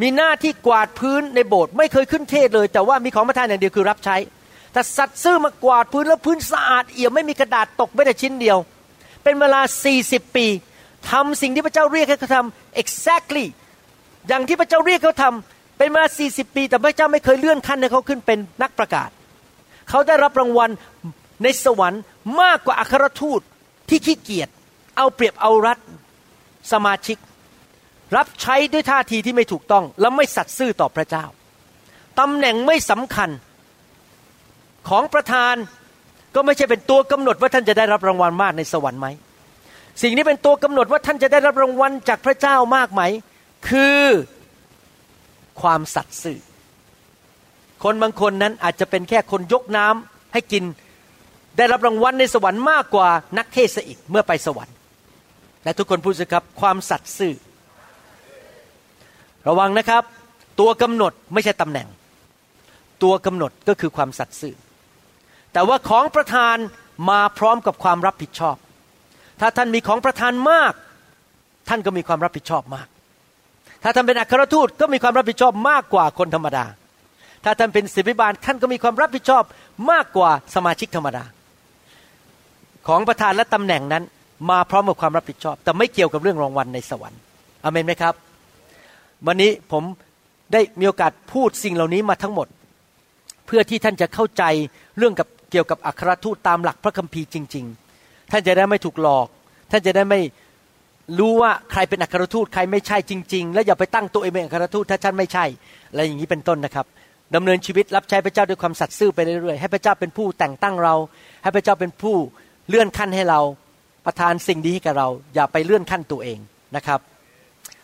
มีหน้าที่กวาดพื้นในโบสถ์ไม่เคยขึ้นเทศเลย แต่ว่ามีของประทานอย่างเดียวคือรับใช้ แต่สัตย์ซื่อมากวาดพื้นแล้วพื้นสะอาดเอี่ยมไม่มีกระดาษตกไม่แต่ชิ้นเดียว เป็นเวลา 40 ปีทำสิ่งที่พระเจ้าเรียกให้เขาทำ exactly อย่างที่พระเจ้าเรียกเขาทำเป็นมา 40 ปี แต่พระเจ้าไม่เคยเลื่อนขั้นให้เขาขึ้นเป็นนักประกาศ เขาได้รับรางวัลในสวรรค์มากกว่าอัครทูตที่ขี้เกียจเอาเปรียบเอารัดสมาชิก รับใช้ด้วยท่าทีที่ไม่ถูกต้อง และไม่สัตย์ซื่อต่อพระเจ้าตำแหน่งไม่สำคัญ ของประธานก็ไม่ใช่เป็นตัวกำหนดว่าท่านจะได้รับรางวัลมากในสวรรค์ไหม สิ่งนี้เป็นตัวกำหนดว่าท่านจะได้รับรางวัลจากพระเจ้ามากไหม คือความสัตย์ซื่อ คนบางคนนั้นอาจจะเป็นแค่คนยกน้ำให้กินได้รับรางวัลในสวรรค์มากกว่านักเทศอีกเมื่อไปสวรรค์และทุกคนพูดสิครับความสัตย์ซื่อ ระวังนะครับ ตัวกำหนดไม่ใช่ตำแหน่ง ตัวกำหนดก็คือความสัตย์ซื่อ แต่ว่าของประธานมาพร้อมกับความรับผิดชอบ ถ้าท่านมีของประธานมาก ท่านก็มีความรับผิดชอบมาก ถ้าท่านเป็นอัครทูตก็มีความรับผิดชอบมากกว่าคนธรรมดา ถ้าท่านเป็นศิบิบาลท่านก็มีความรับผิดชอบมากกว่าสมาชิกธรรมดา ของประธานและตำแหน่งนั้นมาพร้อมกับความรับผิดชอบ แต่ไม่เกี่ยวกับเรื่องรางวัลในสวรรค์อเมนไหมครับ วันนี้ผมได้มีโอกาสพูดสิ่งเหล่านี้มาทั้งหมด เพื่อที่ท่านจะเข้าใจเรื่องกับ เกี่ยวกับอัครทูตตามหลักพระคัมภีร์จริง ๆ ท่านจะได้ไม่ถูกหลอก ท่านจะได้ไม่รู้ว่าใครเป็นอัครทูตใครไม่ใช่จริง ๆ แล้วอย่าไปตั้งตัวเองเป็นอัครทูตถ้าท่านไม่ใช่อะไรอย่างนี้เป็นต้นนะครับดำเนินชีวิตรับใช้พระเจ้าด้วยความสัตย์ซื่อไปเรื่อยๆให้พระเจ้าเป็นผู้แต่งตั้งเรา ให้พระเจ้าเป็นผู้เลื่อนขั้นให้เราประทานสิ่งดีให้กับเรา อย่าไปเลื่อนขั้นตัวเองนะครับ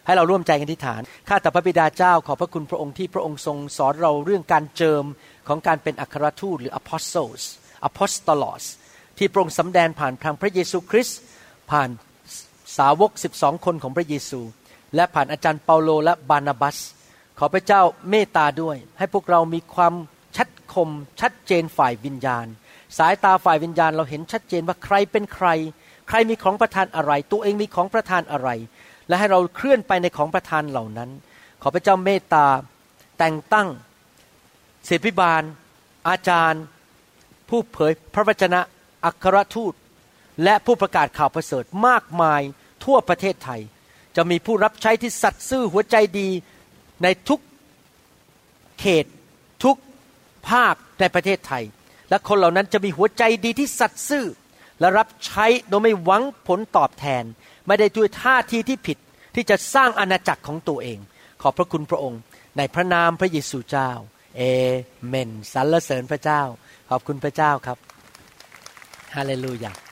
ให้เราร่วมใจกันที่ฐานข้าแต่พระบิดาเจ้าขอพระคุณพระองค์ที่พระองค์ทรงสอนเราเรื่องการเจิม ของการเป็นอัครทูตหรือ apostles apostolos ที่พระองค์สำแดงผ่านทางพระเยซูคริสต์ผ่านสาวก 12 คนของพระเยซู และผ่านอาจารย์เปาโลและบานาบัส ขอพระเจ้าเมตตาด้วย ให้พวกเรามีความชัดคมชัดเจนฝ่ายวิญญาณ สายตาฝ่ายวิญญาณเราเห็นชัดเจนว่าใครเป็นใคร ใครมีของประทานอะไร ตัวเองมีของประทานอะไร และให้เราเคลื่อนไปในของประทานเหล่านั้น ขอพระเจ้าเมตตาแต่งตั้ง เสพิบาล อาจารย์ ผู้เผยพระวจนะอัครทูต และผู้ประกาศข่าวประเสริฐมากมายทั่วประเทศไทย จะมีผู้รับใช้ที่สัตย์ซื่อหัวใจดีในทุกเขตทุกภาคในประเทศไทย และคนเหล่านั้นจะมีหัวใจดีที่สัตย์ซื่อ และรับใช้โดยไม่หวังผลตอบแทน ไม่ได้ด้วยท่าทีที่ผิดที่จะสร้างอาณาจักรของตัวเอง ขอบพระคุณพระองค์ ในพระนามพระเยซูเจ้า เอเมนสรรเสริญพระเจ้า ขอบคุณพระเจ้าครับ ฮาเลลูยา